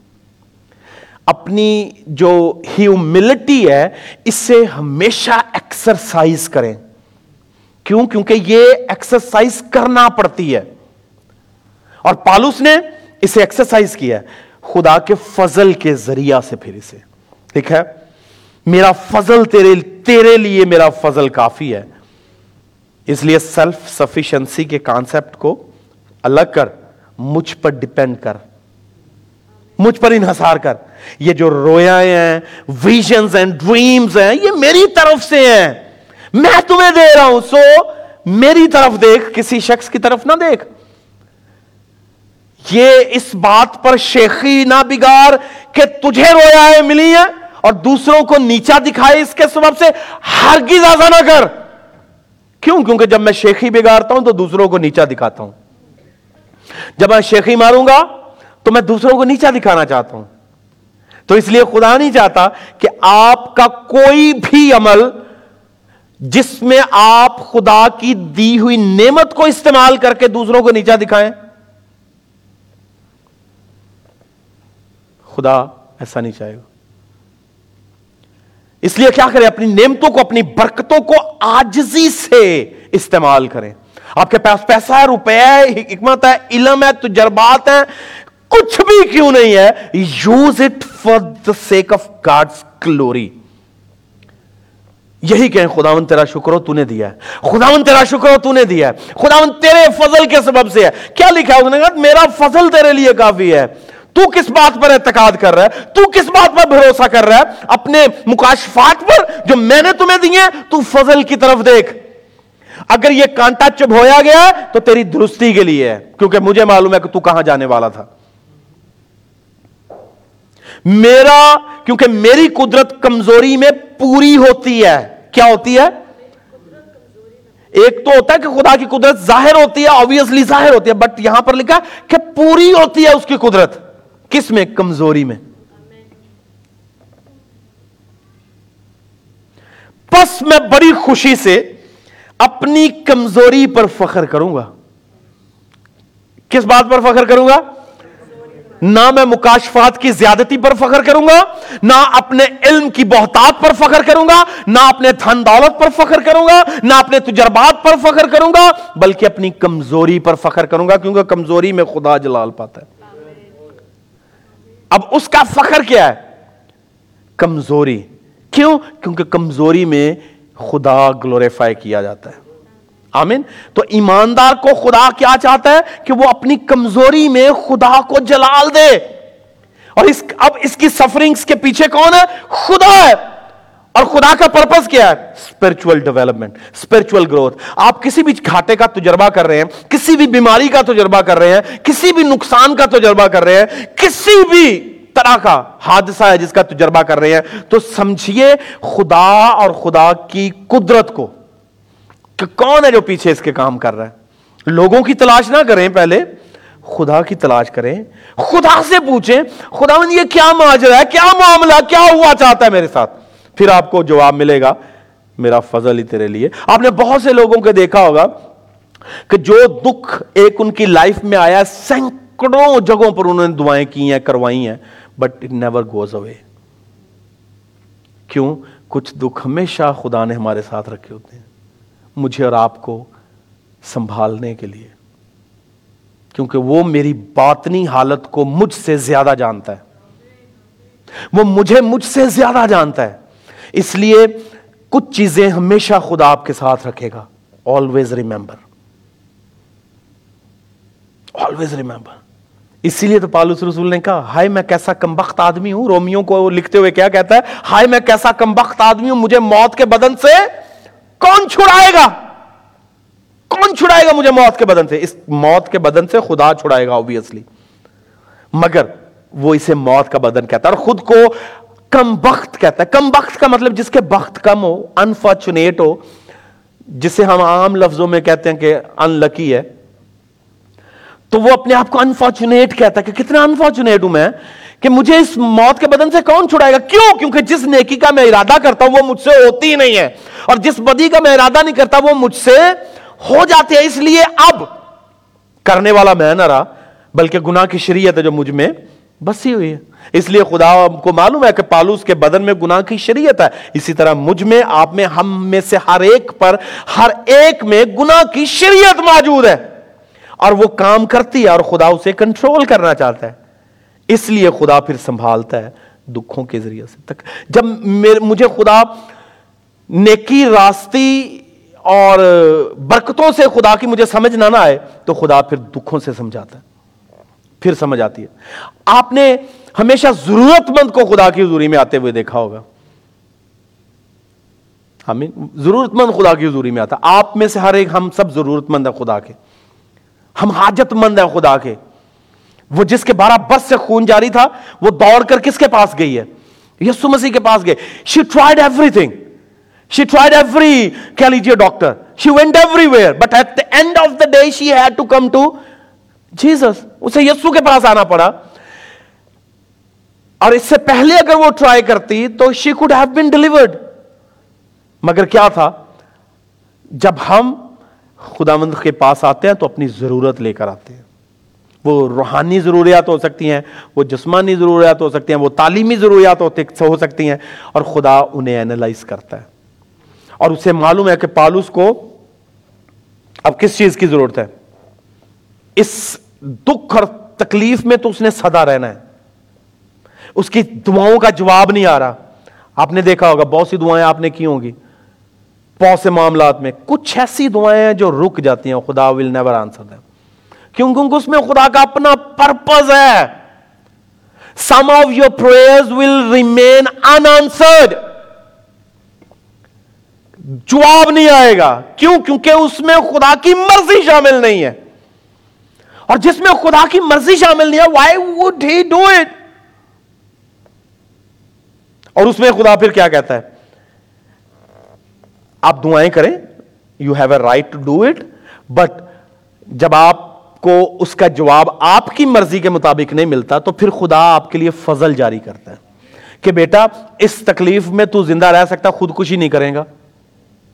اپنی جو ہیوملٹی ہے، اس سے ہمیشہ ایکسرسائز کریں۔ کیوں؟ کیونکہ یہ ایکسرسائز کرنا پڑتی ہے۔ اور پالوس نے اسے ایکسرسائز کیا۔ ہے خدا کے فضل کے ذریعہ سے پھر اسے۔ ٹھیک ہے؟ میرا فضل تیرے تیرے لیے میرا فضل کافی ہے۔ اس لیے سیلف سفیشنسی کے کانسیپٹ کو الگ کر، مجھ پر ڈپینڈ کر۔ مجھ پر انحصار کر۔ یہ جو رویا ہیں ویژنز ہیں ڈریمز ہیں، یہ میری طرف سے ہیں۔ میں تمہیں دے رہا ہوں، سو میری طرف دیکھ، کسی شخص کی طرف نہ دیکھ۔ یہ اس بات پر شیخی نہ بگاڑ کہ تجھے رویا ہے ملی ہے اور دوسروں کو نیچا دکھائے اس کے سبب سے ہرگز ایسا نہ کر۔ کیوں؟ کیونکہ جب میں شیخی بگاڑتا ہوں تو دوسروں کو نیچا دکھاتا ہوں۔ جب میں شیخی ماروں گا تو میں دوسروں کو نیچا دکھانا چاہتا ہوں۔ تو اس لیے خدا نہیں چاہتا کہ آپ کا کوئی بھی عمل جس میں آپ خدا کی دی ہوئی نعمت کو استعمال کر کے دوسروں کو نیچا دکھائیں۔ خدا ایسا نہیں چاہے گا۔ اس لیے کیا کریں؟ اپنی نعمتوں کو، اپنی برکتوں کو آجزی سے استعمال کریں۔ آپ کے پاس پیسہ ہے، روپے ہے، حکمت ہے، علم ہے، تجربات ہے کچھ بھی کیوں نہیں ہے۔ Use it for the sake of God's glory یہی کہیں خداون تیرا شکر ہو، تو نے دیا ہے۔ خداون تیرا شکر ہو، تو نے دیا ہے۔ خداون تیرے فضل کے سبب سے ہے۔ کیا لکھا ہے میرا فضل تیرے لیے کافی ہے۔ تو کس بات پر اعتقاد کر رہا ہے؟ تو کس بات پر بھروسہ کر رہا ہے؟ اپنے مکاشفات پر جو میں نے تمہیں دیے تو فضل کی طرف دیکھ۔ اگر یہ کانٹا چبھویا گیا تو تیری درستی کے لیے ہے، کیونکہ مجھے معلوم ہے کہ تو کہاں جانے والا تھا۔ میرا، کیونکہ میری قدرت کمزوری میں پوری ہوتی ہے۔ کیا ہوتی ہے؟ ایک تو ہوتا ہے کہ خدا کی قدرت ظاہر ہوتی ہے آبیسلی ظاہر ہوتی ہے بٹ یہاں پر لکھا کہ پوری ہوتی ہے اس کی قدرت۔ کس میں؟ کمزوری میں۔ پس میں بڑی خوشی سے اپنی کمزوری پر فخر کروں گا۔ کس بات پر فخر کروں گا؟ نہ میں مکاشفات کی زیادتی پر فخر کروں گا، نہ اپنے علم کی بہتات پر فخر کروں گا، نہ اپنے دھن دولت پر فخر کروں گا، نہ اپنے تجربات پر فخر کروں گا، بلکہ اپنی کمزوری پر فخر کروں گا، کیونکہ کمزوری میں خدا جلال پاتا ہے۔ اب اس کا فخر کیا ہے؟ کمزوری۔ کیوں؟ کیونکہ کمزوری میں خدا گلوریفائی کیا جاتا ہے۔ آمین. تو ایماندار کو خدا کیا چاہتا ہے کہ وہ اپنی کمزوری میں خدا کو جلال دے. اور اس اب اس کی سفرنگز کے پیچھے کون ہے؟ خدا ہے. اور خدا کا پرپس کیا ہے؟ اسپرچل ڈیولپمنٹ اسپرچل گروتھ آپ کسی بھی گھاٹے کا تجربہ کر رہے ہیں، کسی بھی بیماری کا تجربہ کر رہے ہیں، کسی بھی نقصان کا تجربہ کر رہے ہیں، کسی بھی طرح کا حادثہ ہے جس کا تجربہ کر رہے ہیں، تو سمجھیے خدا اور خدا کی قدرت کو کہ کون ہے جو پیچھے اس کے کام کر رہا ہے؟ لوگوں کی تلاش نہ کریں پہلے، خدا کی تلاش کریں، خدا سے پوچھیں، خدا من یہ کیا ماجرا ہے؟ کیا معاملہ، کیا ہوا چاہتا ہے میرے ساتھ؟ پھر آپ کو جواب ملے گا، میرا فضل ہی تیرے لیے۔ آپ نے بہت سے لوگوں کے دیکھا ہوگا کہ جو دکھ ایک ان کی لائف میں آیا، سینکڑوں جگہوں پر انہوں نے دعائیں کی ہیں، کروائی ہیں but it never goes away کیوں؟ کچھ دکھ ہمیشہ خدا نے ہمارے ساتھ رکھے ہوتے ہیں۔ مجھے اور آپ کو سنبھالنے کے لیے۔ کیونکہ وہ میری باطنی حالت کو مجھ سے زیادہ جانتا ہے۔ وہ مجھے مجھ سے زیادہ جانتا ہے۔ اس لیے کچھ چیزیں ہمیشہ خدا آپ کے ساتھ رکھے گا۔ آلویز ریمبر آلویز ریمبر اسی لیے تو پالوس رسول نے کہا، ہائے میں کیسا کمبخت آدمی ہوں۔ رومیوں کو لکھتے ہوئے کیا کہتا ہے؟ ہائے میں کیسا کمبخت آدمی ہوں۔ مجھے موت کے بدن سے کون چھڑائے گا؟ کون چھڑائے گا مجھے موت کے بدن سے؟ اس موت کے بدن سے خدا چھڑائے گا اوبیسلی مگر وہ اسے موت کا بدن کہتا ہے اور خود کو کم بخت کہتا ہے۔ کم بخت کا مطلب جس کے بخت کم ہو انفارچونیٹ ہو، جسے ہم عام لفظوں میں کہتے ہیں کہ ان لکی ہے۔ تو وہ اپنے آپ کو انفارچونیٹ کہتا ہے کہ کتنا انفارچونیٹ ہوں میں کہ مجھے اس موت کے بدن سے کون چھڑائے گا؟ کیوں؟ کیونکہ جس نیکی کا میں ارادہ کرتا ہوں وہ مجھ سے ہوتی ہی نہیں ہے اور جس بدی کا میں ارادہ نہیں کرتا وہ مجھ سے ہو جاتے ہیں۔ اس لیے اب کرنے والا میں نہ رہا، بلکہ گناہ کی شریعت ہے جو مجھ میں بسی ہوئی ہے۔ اس لیے خدا کو معلوم ہے کہ پالوس کے بدن میں گناہ کی شریعت ہے۔ اسی طرح مجھ میں، آپ میں، ہم میں سے ہر ایک پر، ہر ایک میں گناہ کی شریعت موجود ہے۔ اور وہ کام کرتی ہے اور خدا اسے کنٹرول کرنا چاہتا ہے۔ اس لیے خدا پھر سنبھالتا ہے دکھوں کے ذریعے سے۔ تک جب مجھے خدا نیکی، راستی اور برکتوں سے خدا کی مجھے سمجھ نہ آئے تو خدا پھر دکھوں سے سمجھاتا ہے۔ پھر سمجھ آتی ہے۔ آپ نے ہمیشہ ضرورت مند کو خدا کی حضوری میں آتے ہوئے دیکھا ہوگا۔ ہمیں ضرورت مند خدا کی حضوری میں آتا۔ آپ میں سے ہر ایک ہم سب ضرورت مند ہے خدا کے۔ ہم حاجت مند ہیں خدا کے۔ وہ جس کے بارہ برس سے خون جاری تھا، وہ دوڑ کر کس کے پاس گئی ہے؟ یسو مسیح کے پاس گئے۔ She tried everything she tried every کیا لیجیے doctor? She went everywhere but at the end of the day she had to come to Jesus اسے یسو کے پاس آنا پڑا۔ اور اس سے پہلے اگر وہ ٹرائی کرتی تو she could have been delivered مگر کیا تھا؟ جب ہم خدا مند کے پاس آتے ہیں تو اپنی ضرورت لے کر آتے ہیں۔ وہ روحانی ضروریات ہو سکتی ہیں، وہ جسمانی ضروریات ہو سکتی ہیں، وہ تعلیمی ضروریات ہو سکتی ہیں۔ اور خدا انہیں اینالائز کرتا ہے۔ اور اسے معلوم ہے کہ پالوس کو اب کس چیز کی ضرورت ہے؟ اس دکھ اور تکلیف میں تو اس نے سدا رہنا ہے۔ اس کی دعاؤں کا جواب نہیں آ رہا۔ آپ نے دیکھا ہوگا، بہت سی دعائیں آپ نے کی ہوں گی۔ بہت سے معاملات میں کچھ ایسی دعائیں ہیں جو رک جاتی ہیں، خدا ول نیور آنسر دیم کیونکہ اس میں خدا کا اپنا پرپز ہے۔ Some of your prayer will remain answered جواب نہیں آئے گا۔ کیوں؟ کیونکہ اس میں خدا کی مرضی شامل نہیں ہے۔ اور جس میں خدا کی مرضی شامل نہیں ہے why would he do it اور اس میں خدا پھر کیا کہتا ہے؟ آپ دعائیں کریں you have a right to do it but جب آپ کو اس کا جواب آپ کی مرضی کے مطابق نہیں ملتا، تو پھر خدا آپ کے لیے فضل جاری کرتا ہے کہ بیٹا، اس تکلیف میں تو زندہ رہ سکتا، خودکشی نہیں کرے گا۔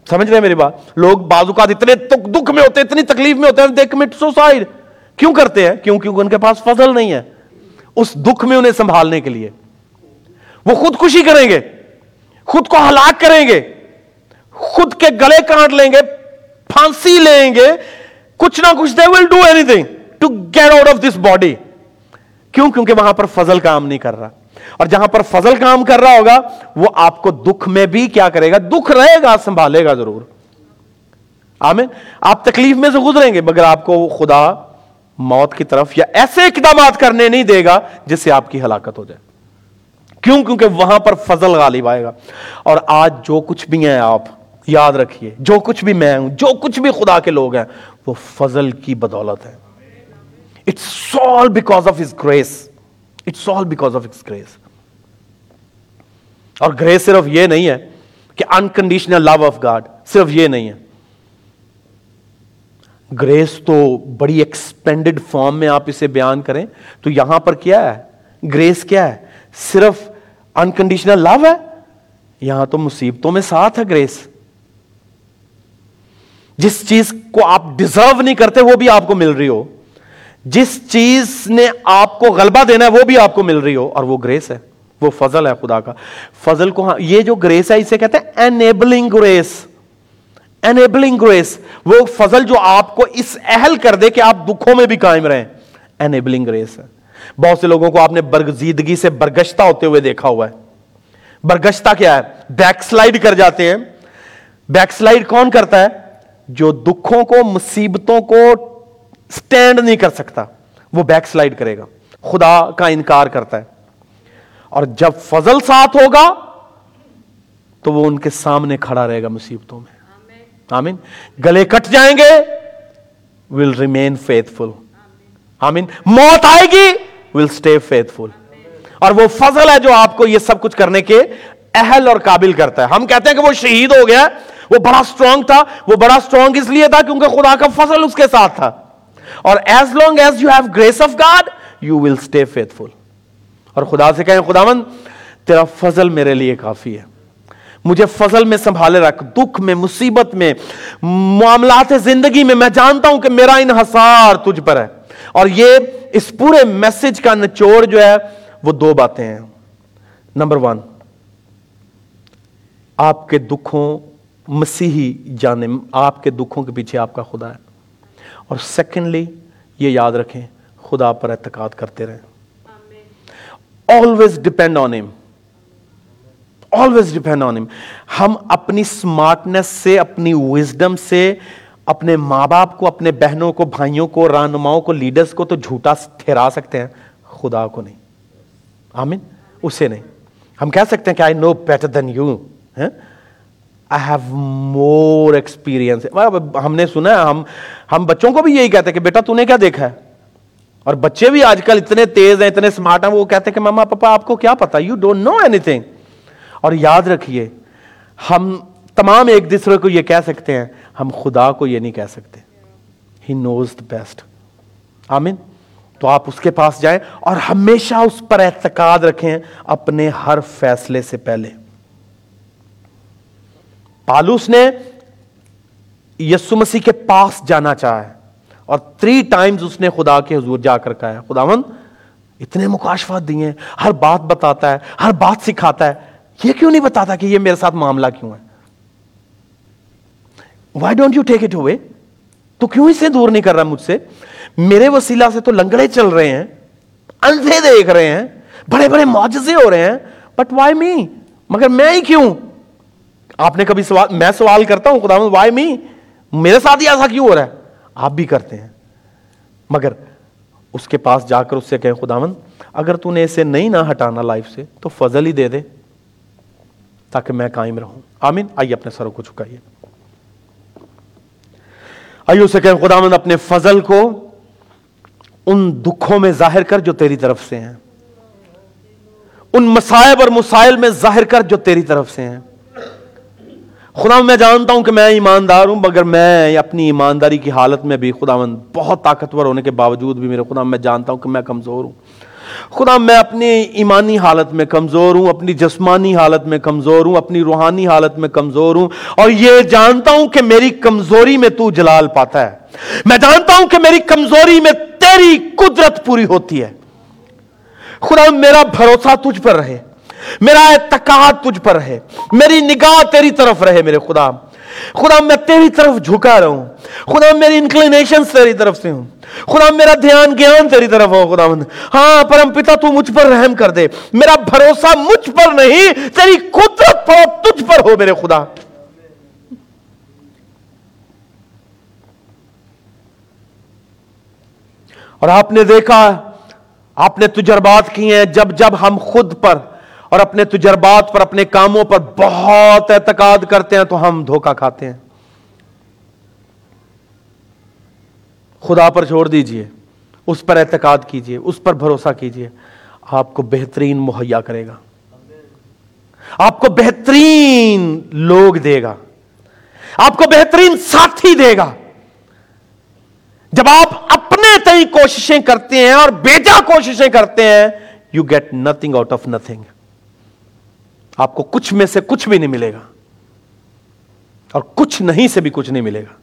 سمجھ رہے میری بات؟ لوگ بازو کا اتنے دکھ میں ہوتے، اتنی تکلیف میں ہوتے ہیں دے کمٹ سوسائڈ کیوں کرتے ہیں؟ کیوں کیونکہ ان کے پاس فضل نہیں ہے اس دکھ میں انہیں سنبھالنے کے لیے۔ وہ خودکشی کریں گے، خود کو ہلاک کریں گے۔ خود کے گلے کاٹ لیں گے، پھانسی لیں گے، کچھ نہ کچھ they will do anything to get out of this body کیوں؟ کیونکہ وہاں پر فضل کام نہیں کر رہا۔ اور جہاں پر فضل کام کر رہا ہوگا، وہ آپ کو دکھ میں بھی کیا کرے گا؟ دکھ رہے گا، سنبھالے گا ضرور۔ آمین۔ آپ تکلیف میں سے گزریں گے، مگر آپ کو خدا موت کی طرف یا ایسے اقدامات کرنے نہیں دے گا جس سے آپ کی ہلاکت ہو جائے۔ کیوں؟ کیونکہ وہاں پر فضل غالب آئے گا۔ اور آج جو کچھ بھی ہیں آپ یاد رکھیے، جو کچھ بھی میں ہوں، جو کچھ بھی خدا کے لوگ ہیں، وہ فضل کی بدولت ہے it's all because of his grace it's all because of his grace اور گریس صرف یہ نہیں ہے کہ انکنڈیشنل لو آف گاڈ صرف یہ نہیں ہے۔ گریس تو بڑی ایکسپینڈڈ فارم میں آپ اسے بیان کریں تو یہاں پر کیا ہے؟ گریس کیا ہے؟ صرف انکنڈیشنل لو ہے؟ یہاں تو مصیبتوں میں ساتھ ہے گریس جس چیز کو آپ ڈیزرو نہیں کرتے وہ بھی آپ کو مل رہی ہو۔ جس چیز نے آپ کو غلبہ دینا ہے وہ بھی آپ کو مل رہی ہو۔ اور وہ گریس ہے۔ وہ فضل ہے خدا کا۔ فضل کو ہاں یہ جو گریس ہے، اسے کہتے ہیں انیبلنگ گریس انیبلنگ گریس وہ فضل جو آپ کو اس اہل کر دے کہ آپ دکھوں میں بھی قائم رہیں۔ انیبلنگ گریس ہے۔ بہت سے لوگوں کو آپ نے برگزیدگی سے برگشتہ ہوتے ہوئے دیکھا ہوا ہے۔ برگشتہ کیا ہے؟ بیک سلائیڈ کر جاتے ہیں۔ بیک سلائیڈ کون کرتا ہے؟ جو دکھوں کو، مصیبتوں کو سٹینڈ نہیں کر سکتا، وہ بیک سلائیڈ کرے گا۔ خدا کا انکار کرتا ہے۔ اور جب فضل ساتھ ہوگا، تو وہ ان کے سامنے کھڑا رہے گا مصیبتوں میں۔ آمین۔ گلے کٹ جائیں گے ول ریمین فیتھ فل آمین۔ موت آئے گی ول اسٹے فیتھ فل اور وہ فضل ہے جو آپ کو یہ سب کچھ کرنے کے اہل اور قابل کرتا ہے۔ ہم کہتے ہیں کہ وہ شہید ہو گیا۔ وہ بڑا سٹرونگ تھا، وہ بڑا سٹرونگ اس لیے تھا کیونکہ خدا کا فضل اس کے ساتھ تھا۔ اور as long as you have grace of God you will stay faithful اور خدا سے کہیں خدا من تیرا فضل میرے لیے کافی ہے۔ مجھے فضل میں سنبھالے رکھ، دکھ میں، مصیبت میں، معاملات زندگی میں میں جانتا ہوں کہ میرا انحصار تجھ پر ہے۔ اور یہ اس پورے میسج کا نچوڑ جو ہے، وہ دو باتیں ہیں۔ نمبر ون آپ کے دکھوں مسیحی جانے آپ کے دکھوں کے پیچھے آپ کا خدا ہے۔ اور سیکنڈلی یہ یاد رکھیں، خدا پر اعتقاد کرتے رہیں۔ آلویز ڈپینڈ آن ہم آلویز ڈپینڈ آن ہم ہم اپنی اسمارٹنیس سے، اپنی وزڈم سے، اپنے ماں باپ کو، اپنے بہنوں کو، بھائیوں کو، رہنماؤں کو لیڈرز کو تو جھوٹا ٹھہرا سکتے ہیں، خدا کو نہیں۔ آمین؟ اسے نہیں۔ ہم کہہ سکتے ہیں کہ I know better than you I have more experience ہم نے سنا ہے، ہم ہم بچوں کو بھی یہی کہتے ہیں کہ بیٹا تو نے کیا دیکھا ہے؟ اور بچے بھی آج کل اتنے تیز ہیں، اتنے اسمارٹ ہیں، وہ کہتے ہیں کہ ماما، پاپا، آپ کو کیا پتا؟ You don't know anything اور یاد رکھیے، ہم تمام ایک دوسرے کو یہ کہہ سکتے ہیں، ہم خدا کو یہ نہیں کہہ سکتے۔ ہی نوز دا بیسٹ آمین؟ تو آپ اس کے پاس جائیں اور ہمیشہ اس پر اعتقاد رکھیں اپنے ہر فیصلے سے پہلے۔ پالوس نے یسو مسیح کے پاس جانا چاہا ہے اور تھری ٹائمز اس نے خدا کے حضور جا کر کہا ہے خداون اتنے مکاشفات دیے ہر بات بتاتا ہے، ہر بات سکھاتا ہے۔ یہ کیوں نہیں بتاتا کہ یہ میرے ساتھ معاملہ کیوں ہے؟ Why don't you take it ہوئے تو کیوں اسے دور نہیں کر رہا مجھ سے؟ میرے وسیلہ سے تو لنگڑے چل رہے ہیں، اندھے دیکھ رہے ہیں، بڑے بڑے معجزے ہو رہے ہیں بٹ وائی می مگر میں ہی کیوں؟ آپ نے کبھی سوال میں سوال کرتا ہوں، خدا وائی می میرے ساتھ ہی ایسا کیوں ہو رہا ہے؟ آپ بھی کرتے ہیں۔ مگر اس کے پاس جا کر اس سے کہیں خداون اگر تو نے اسے نہیں نہ ہٹانا لائف سے، تو فضل ہی دے دے تاکہ میں قائم رہوں۔ آمین۔ آئیے اپنے سروں کو چکائیے آئیے اسے کہیں خداون اپنے فضل کو ان دکھوں میں ظاہر کر جو تیری طرف سے ہیں۔ ان مسائب اور مسائل میں ظاہر کر جو تیری طرف سے ہیں۔ خدا میں جانتا ہوں کہ میں ایماندار ہوں، مگر میں اپنی ایمانداری کی حالت میں بھی خدا بہت طاقتور ہونے کے باوجود بھی میرے خدا میں جانتا ہوں کہ میں کمزور ہوں۔ خدا میں اپنی ایمانی حالت میں کمزور ہوں، اپنی جسمانی حالت میں کمزور ہوں، اپنی روحانی حالت میں کمزور ہوں۔ اور یہ جانتا ہوں کہ میری کمزوری میں تو جلال پاتا ہے۔ میں جانتا ہوں کہ میری کمزوری میں تیری قدرت پوری ہوتی ہے۔ خدا میرا بھروسہ تجھ پر رہے۔ میرا اعتقاد تجھ پر رہے میری نگاہ تیری طرف رہے میرے خدا۔ خدا، میں تیری طرف جھکا رہوں خدا، میری انکلینیشن تیری طرف سے ہوں۔ خدا، میرا دھیان گیان تیری طرف ہو خدا مند ہاں پرم پتا، تو مجھ پر رحم کر دے۔ میرا بھروسہ مجھ پر نہیں، تیری قدرت پر تجھ پر ہو میرے خدا۔ اور آپ نے دیکھا، آپ نے تجربات کی ہیں جب جب ہم خود پر اور اپنے تجربات پر، اپنے کاموں پر بہت اعتقاد کرتے ہیں تو ہم دھوکہ کھاتے ہیں۔ خدا پر چھوڑ دیجیے، اس پر اعتقاد کیجیے، اس پر بھروسہ کیجیے۔ آپ کو بہترین مہیا کرے گا۔ آپ کو بہترین لوگ دے گا۔ آپ کو بہترین ساتھی دے گا۔ جب آپ اپنے تئی کوششیں کرتے ہیں اور بیجا کوششیں کرتے ہیں you get nothing out of nothing آپ کو کچھ میں سے کچھ بھی نہیں ملے گا اور کچھ نہیں سے بھی کچھ نہیں ملے گا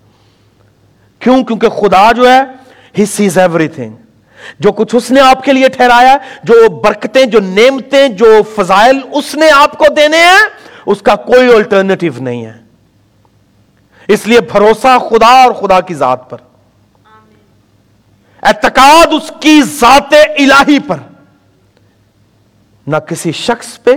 کیوں؟ کیونکہ خدا جو ہے ہی سیز ایوری تھنگ جو کچھ اس نے آپ کے لیے ٹھہرایا جو برکتیں جو نعمتیں جو فضائل اس نے آپ کو دینے ہیں اس کا کوئی الٹرنیٹو نہیں ہے۔ اس لیے بھروسہ خدا اور خدا کی ذات پر۔ اعتقاد اس کی ذات الہی پر۔ نہ کسی شخص پہ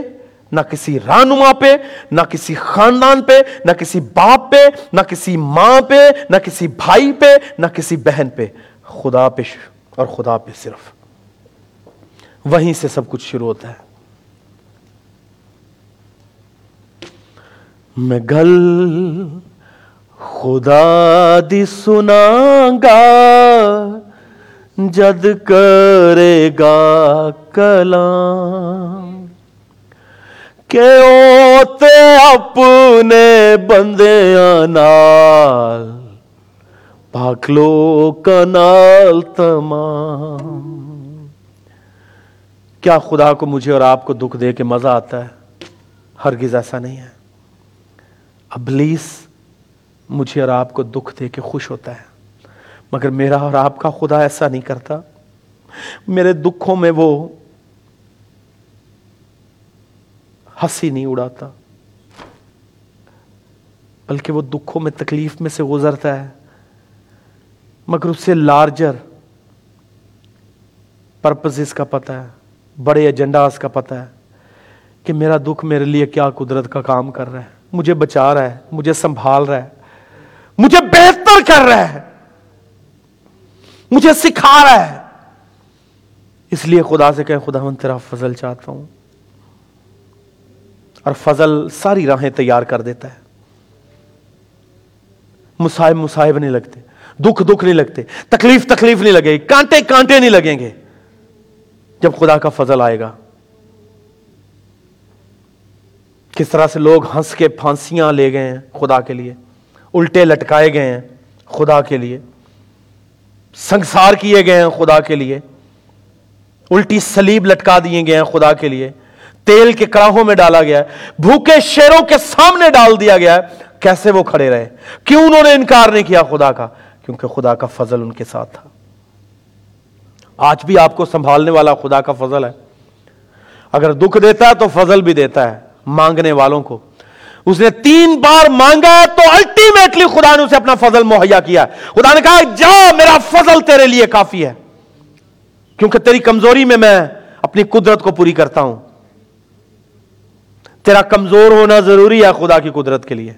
نہ کسی رہنما پہ، نہ کسی خاندان پہ، نہ کسی باپ پہ، نہ کسی ماں پہ، نہ کسی بھائی پہ، نہ کسی بہن پہ۔ خدا پہ اور خدا پہ صرف۔ وہیں سے سب کچھ شروع ہوتا ہے۔ میں گل خدا دی سنا گا جد کرے گا کلام۔ کہ اوتے اپنے بندے نال پاکلو کنال تمام۔ کیا خدا کو مجھے اور آپ کو دکھ دے کے مزہ آتا ہے؟ ہرگز ایسا نہیں ہے۔ ابلیس مجھے اور آپ کو دکھ دے کے خوش ہوتا ہے، مگر میرا اور آپ کا خدا ایسا نہیں کرتا۔ میرے دکھوں میں وہ ہنسی نہیں اڑاتا۔ بلکہ وہ دکھوں میں، تکلیف میں سے گزرتا ہے۔ مگر اس سے لارجر پرپز کا پتہ ہے، بڑے ایجنڈاز کا پتہ ہے کہ میرا دکھ میرے لیے کیا قدرت کا کام کر رہا ہے۔ مجھے بچا رہا ہے، مجھے سنبھال رہا ہے۔ مجھے بہتر کر رہا ہے۔ مجھے سکھا رہا ہے۔ اس لیے خدا سے کہ خدا من تیرا فضل چاہتا ہوں۔ اور فضل ساری راہیں تیار کر دیتا ہے۔ مصائب مصائب نہیں لگتے، دکھ دکھ نہیں لگتے، تکلیف تکلیف نہیں لگے، کانٹے کانٹے نہیں لگیں گے۔ جب خدا کا فضل آئے گا، کس طرح سے لوگ ہنس کے پھانسیاں لے گئے ہیں خدا کے لیے، الٹے لٹکائے گئے ہیں خدا کے لیے سنسار کیے گئے ہیں خدا کے لیے، الٹی سلیب لٹکا دیے گئے ہیں خدا کے لیے۔ تیل کے کڑاہوں میں ڈالا گیا ہے، بھوکے شیروں کے سامنے ڈال دیا گیا ہے، کیسے وہ کھڑے رہے؟ کیوں انہوں نے انکار نہیں کیا خدا کا؟ کیونکہ خدا کا فضل ان کے ساتھ تھا۔ آج بھی آپ کو سنبھالنے والا خدا کا فضل ہے۔ اگر دکھ دیتا ہے تو فضل بھی دیتا ہے مانگنے والوں کو۔ اس نے تین بار مانگا تو الٹیمیٹلی خدا نے اسے اپنا فضل مہیا کیا خدا نے کہا جا میرا فضل تیرے لیے کافی ہے۔ کیونکہ تیری کمزوری میں میں اپنی قدرت کو پوری کرتا ہوں۔ تیرا کمزور ہونا ضروری ہے خدا کی قدرت کے لیے۔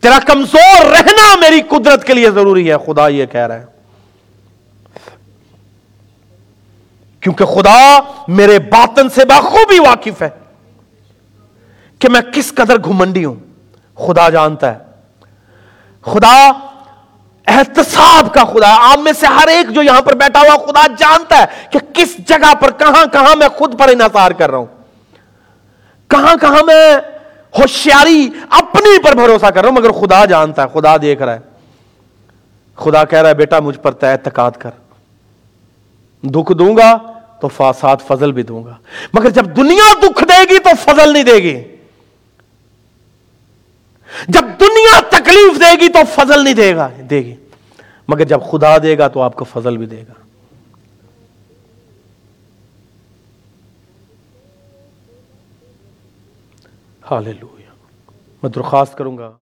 تیرا کمزور رہنا میری قدرت کے لیے ضروری ہے، خدا یہ کہہ رہا ہے۔ کیونکہ خدا میرے باطن سے بخوبی واقف ہے کہ میں کس قدر گھمنڈی ہوں، خدا جانتا ہے۔ خدا احتساب کا خدا ہے۔ آپ میں سے ہر ایک جو یہاں پر بیٹھا ہوا خدا جانتا ہے کہ کس جگہ پر کہاں کہاں میں خود پر انحصار کر رہا ہوں۔ کہاں کہاں میں ہوشیاری اپنی پر بھروسہ کر رہا ہوں، مگر خدا جانتا ہے، خدا دیکھ رہا ہے۔ خدا کہہ رہا ہے، بیٹا، مجھ پر اعتقاد کر۔ دکھ دوں گا تو ساتھ فضل بھی دوں گا۔ مگر جب دنیا دکھ دے گی تو فضل نہیں دے گی۔ جب دنیا تکلیف دے گی تو فضل نہیں دے گا، دے گی۔ مگر جب خدا دے گا تو آپ کو فضل بھی دے گا۔ حال میں درخواست کروں گا۔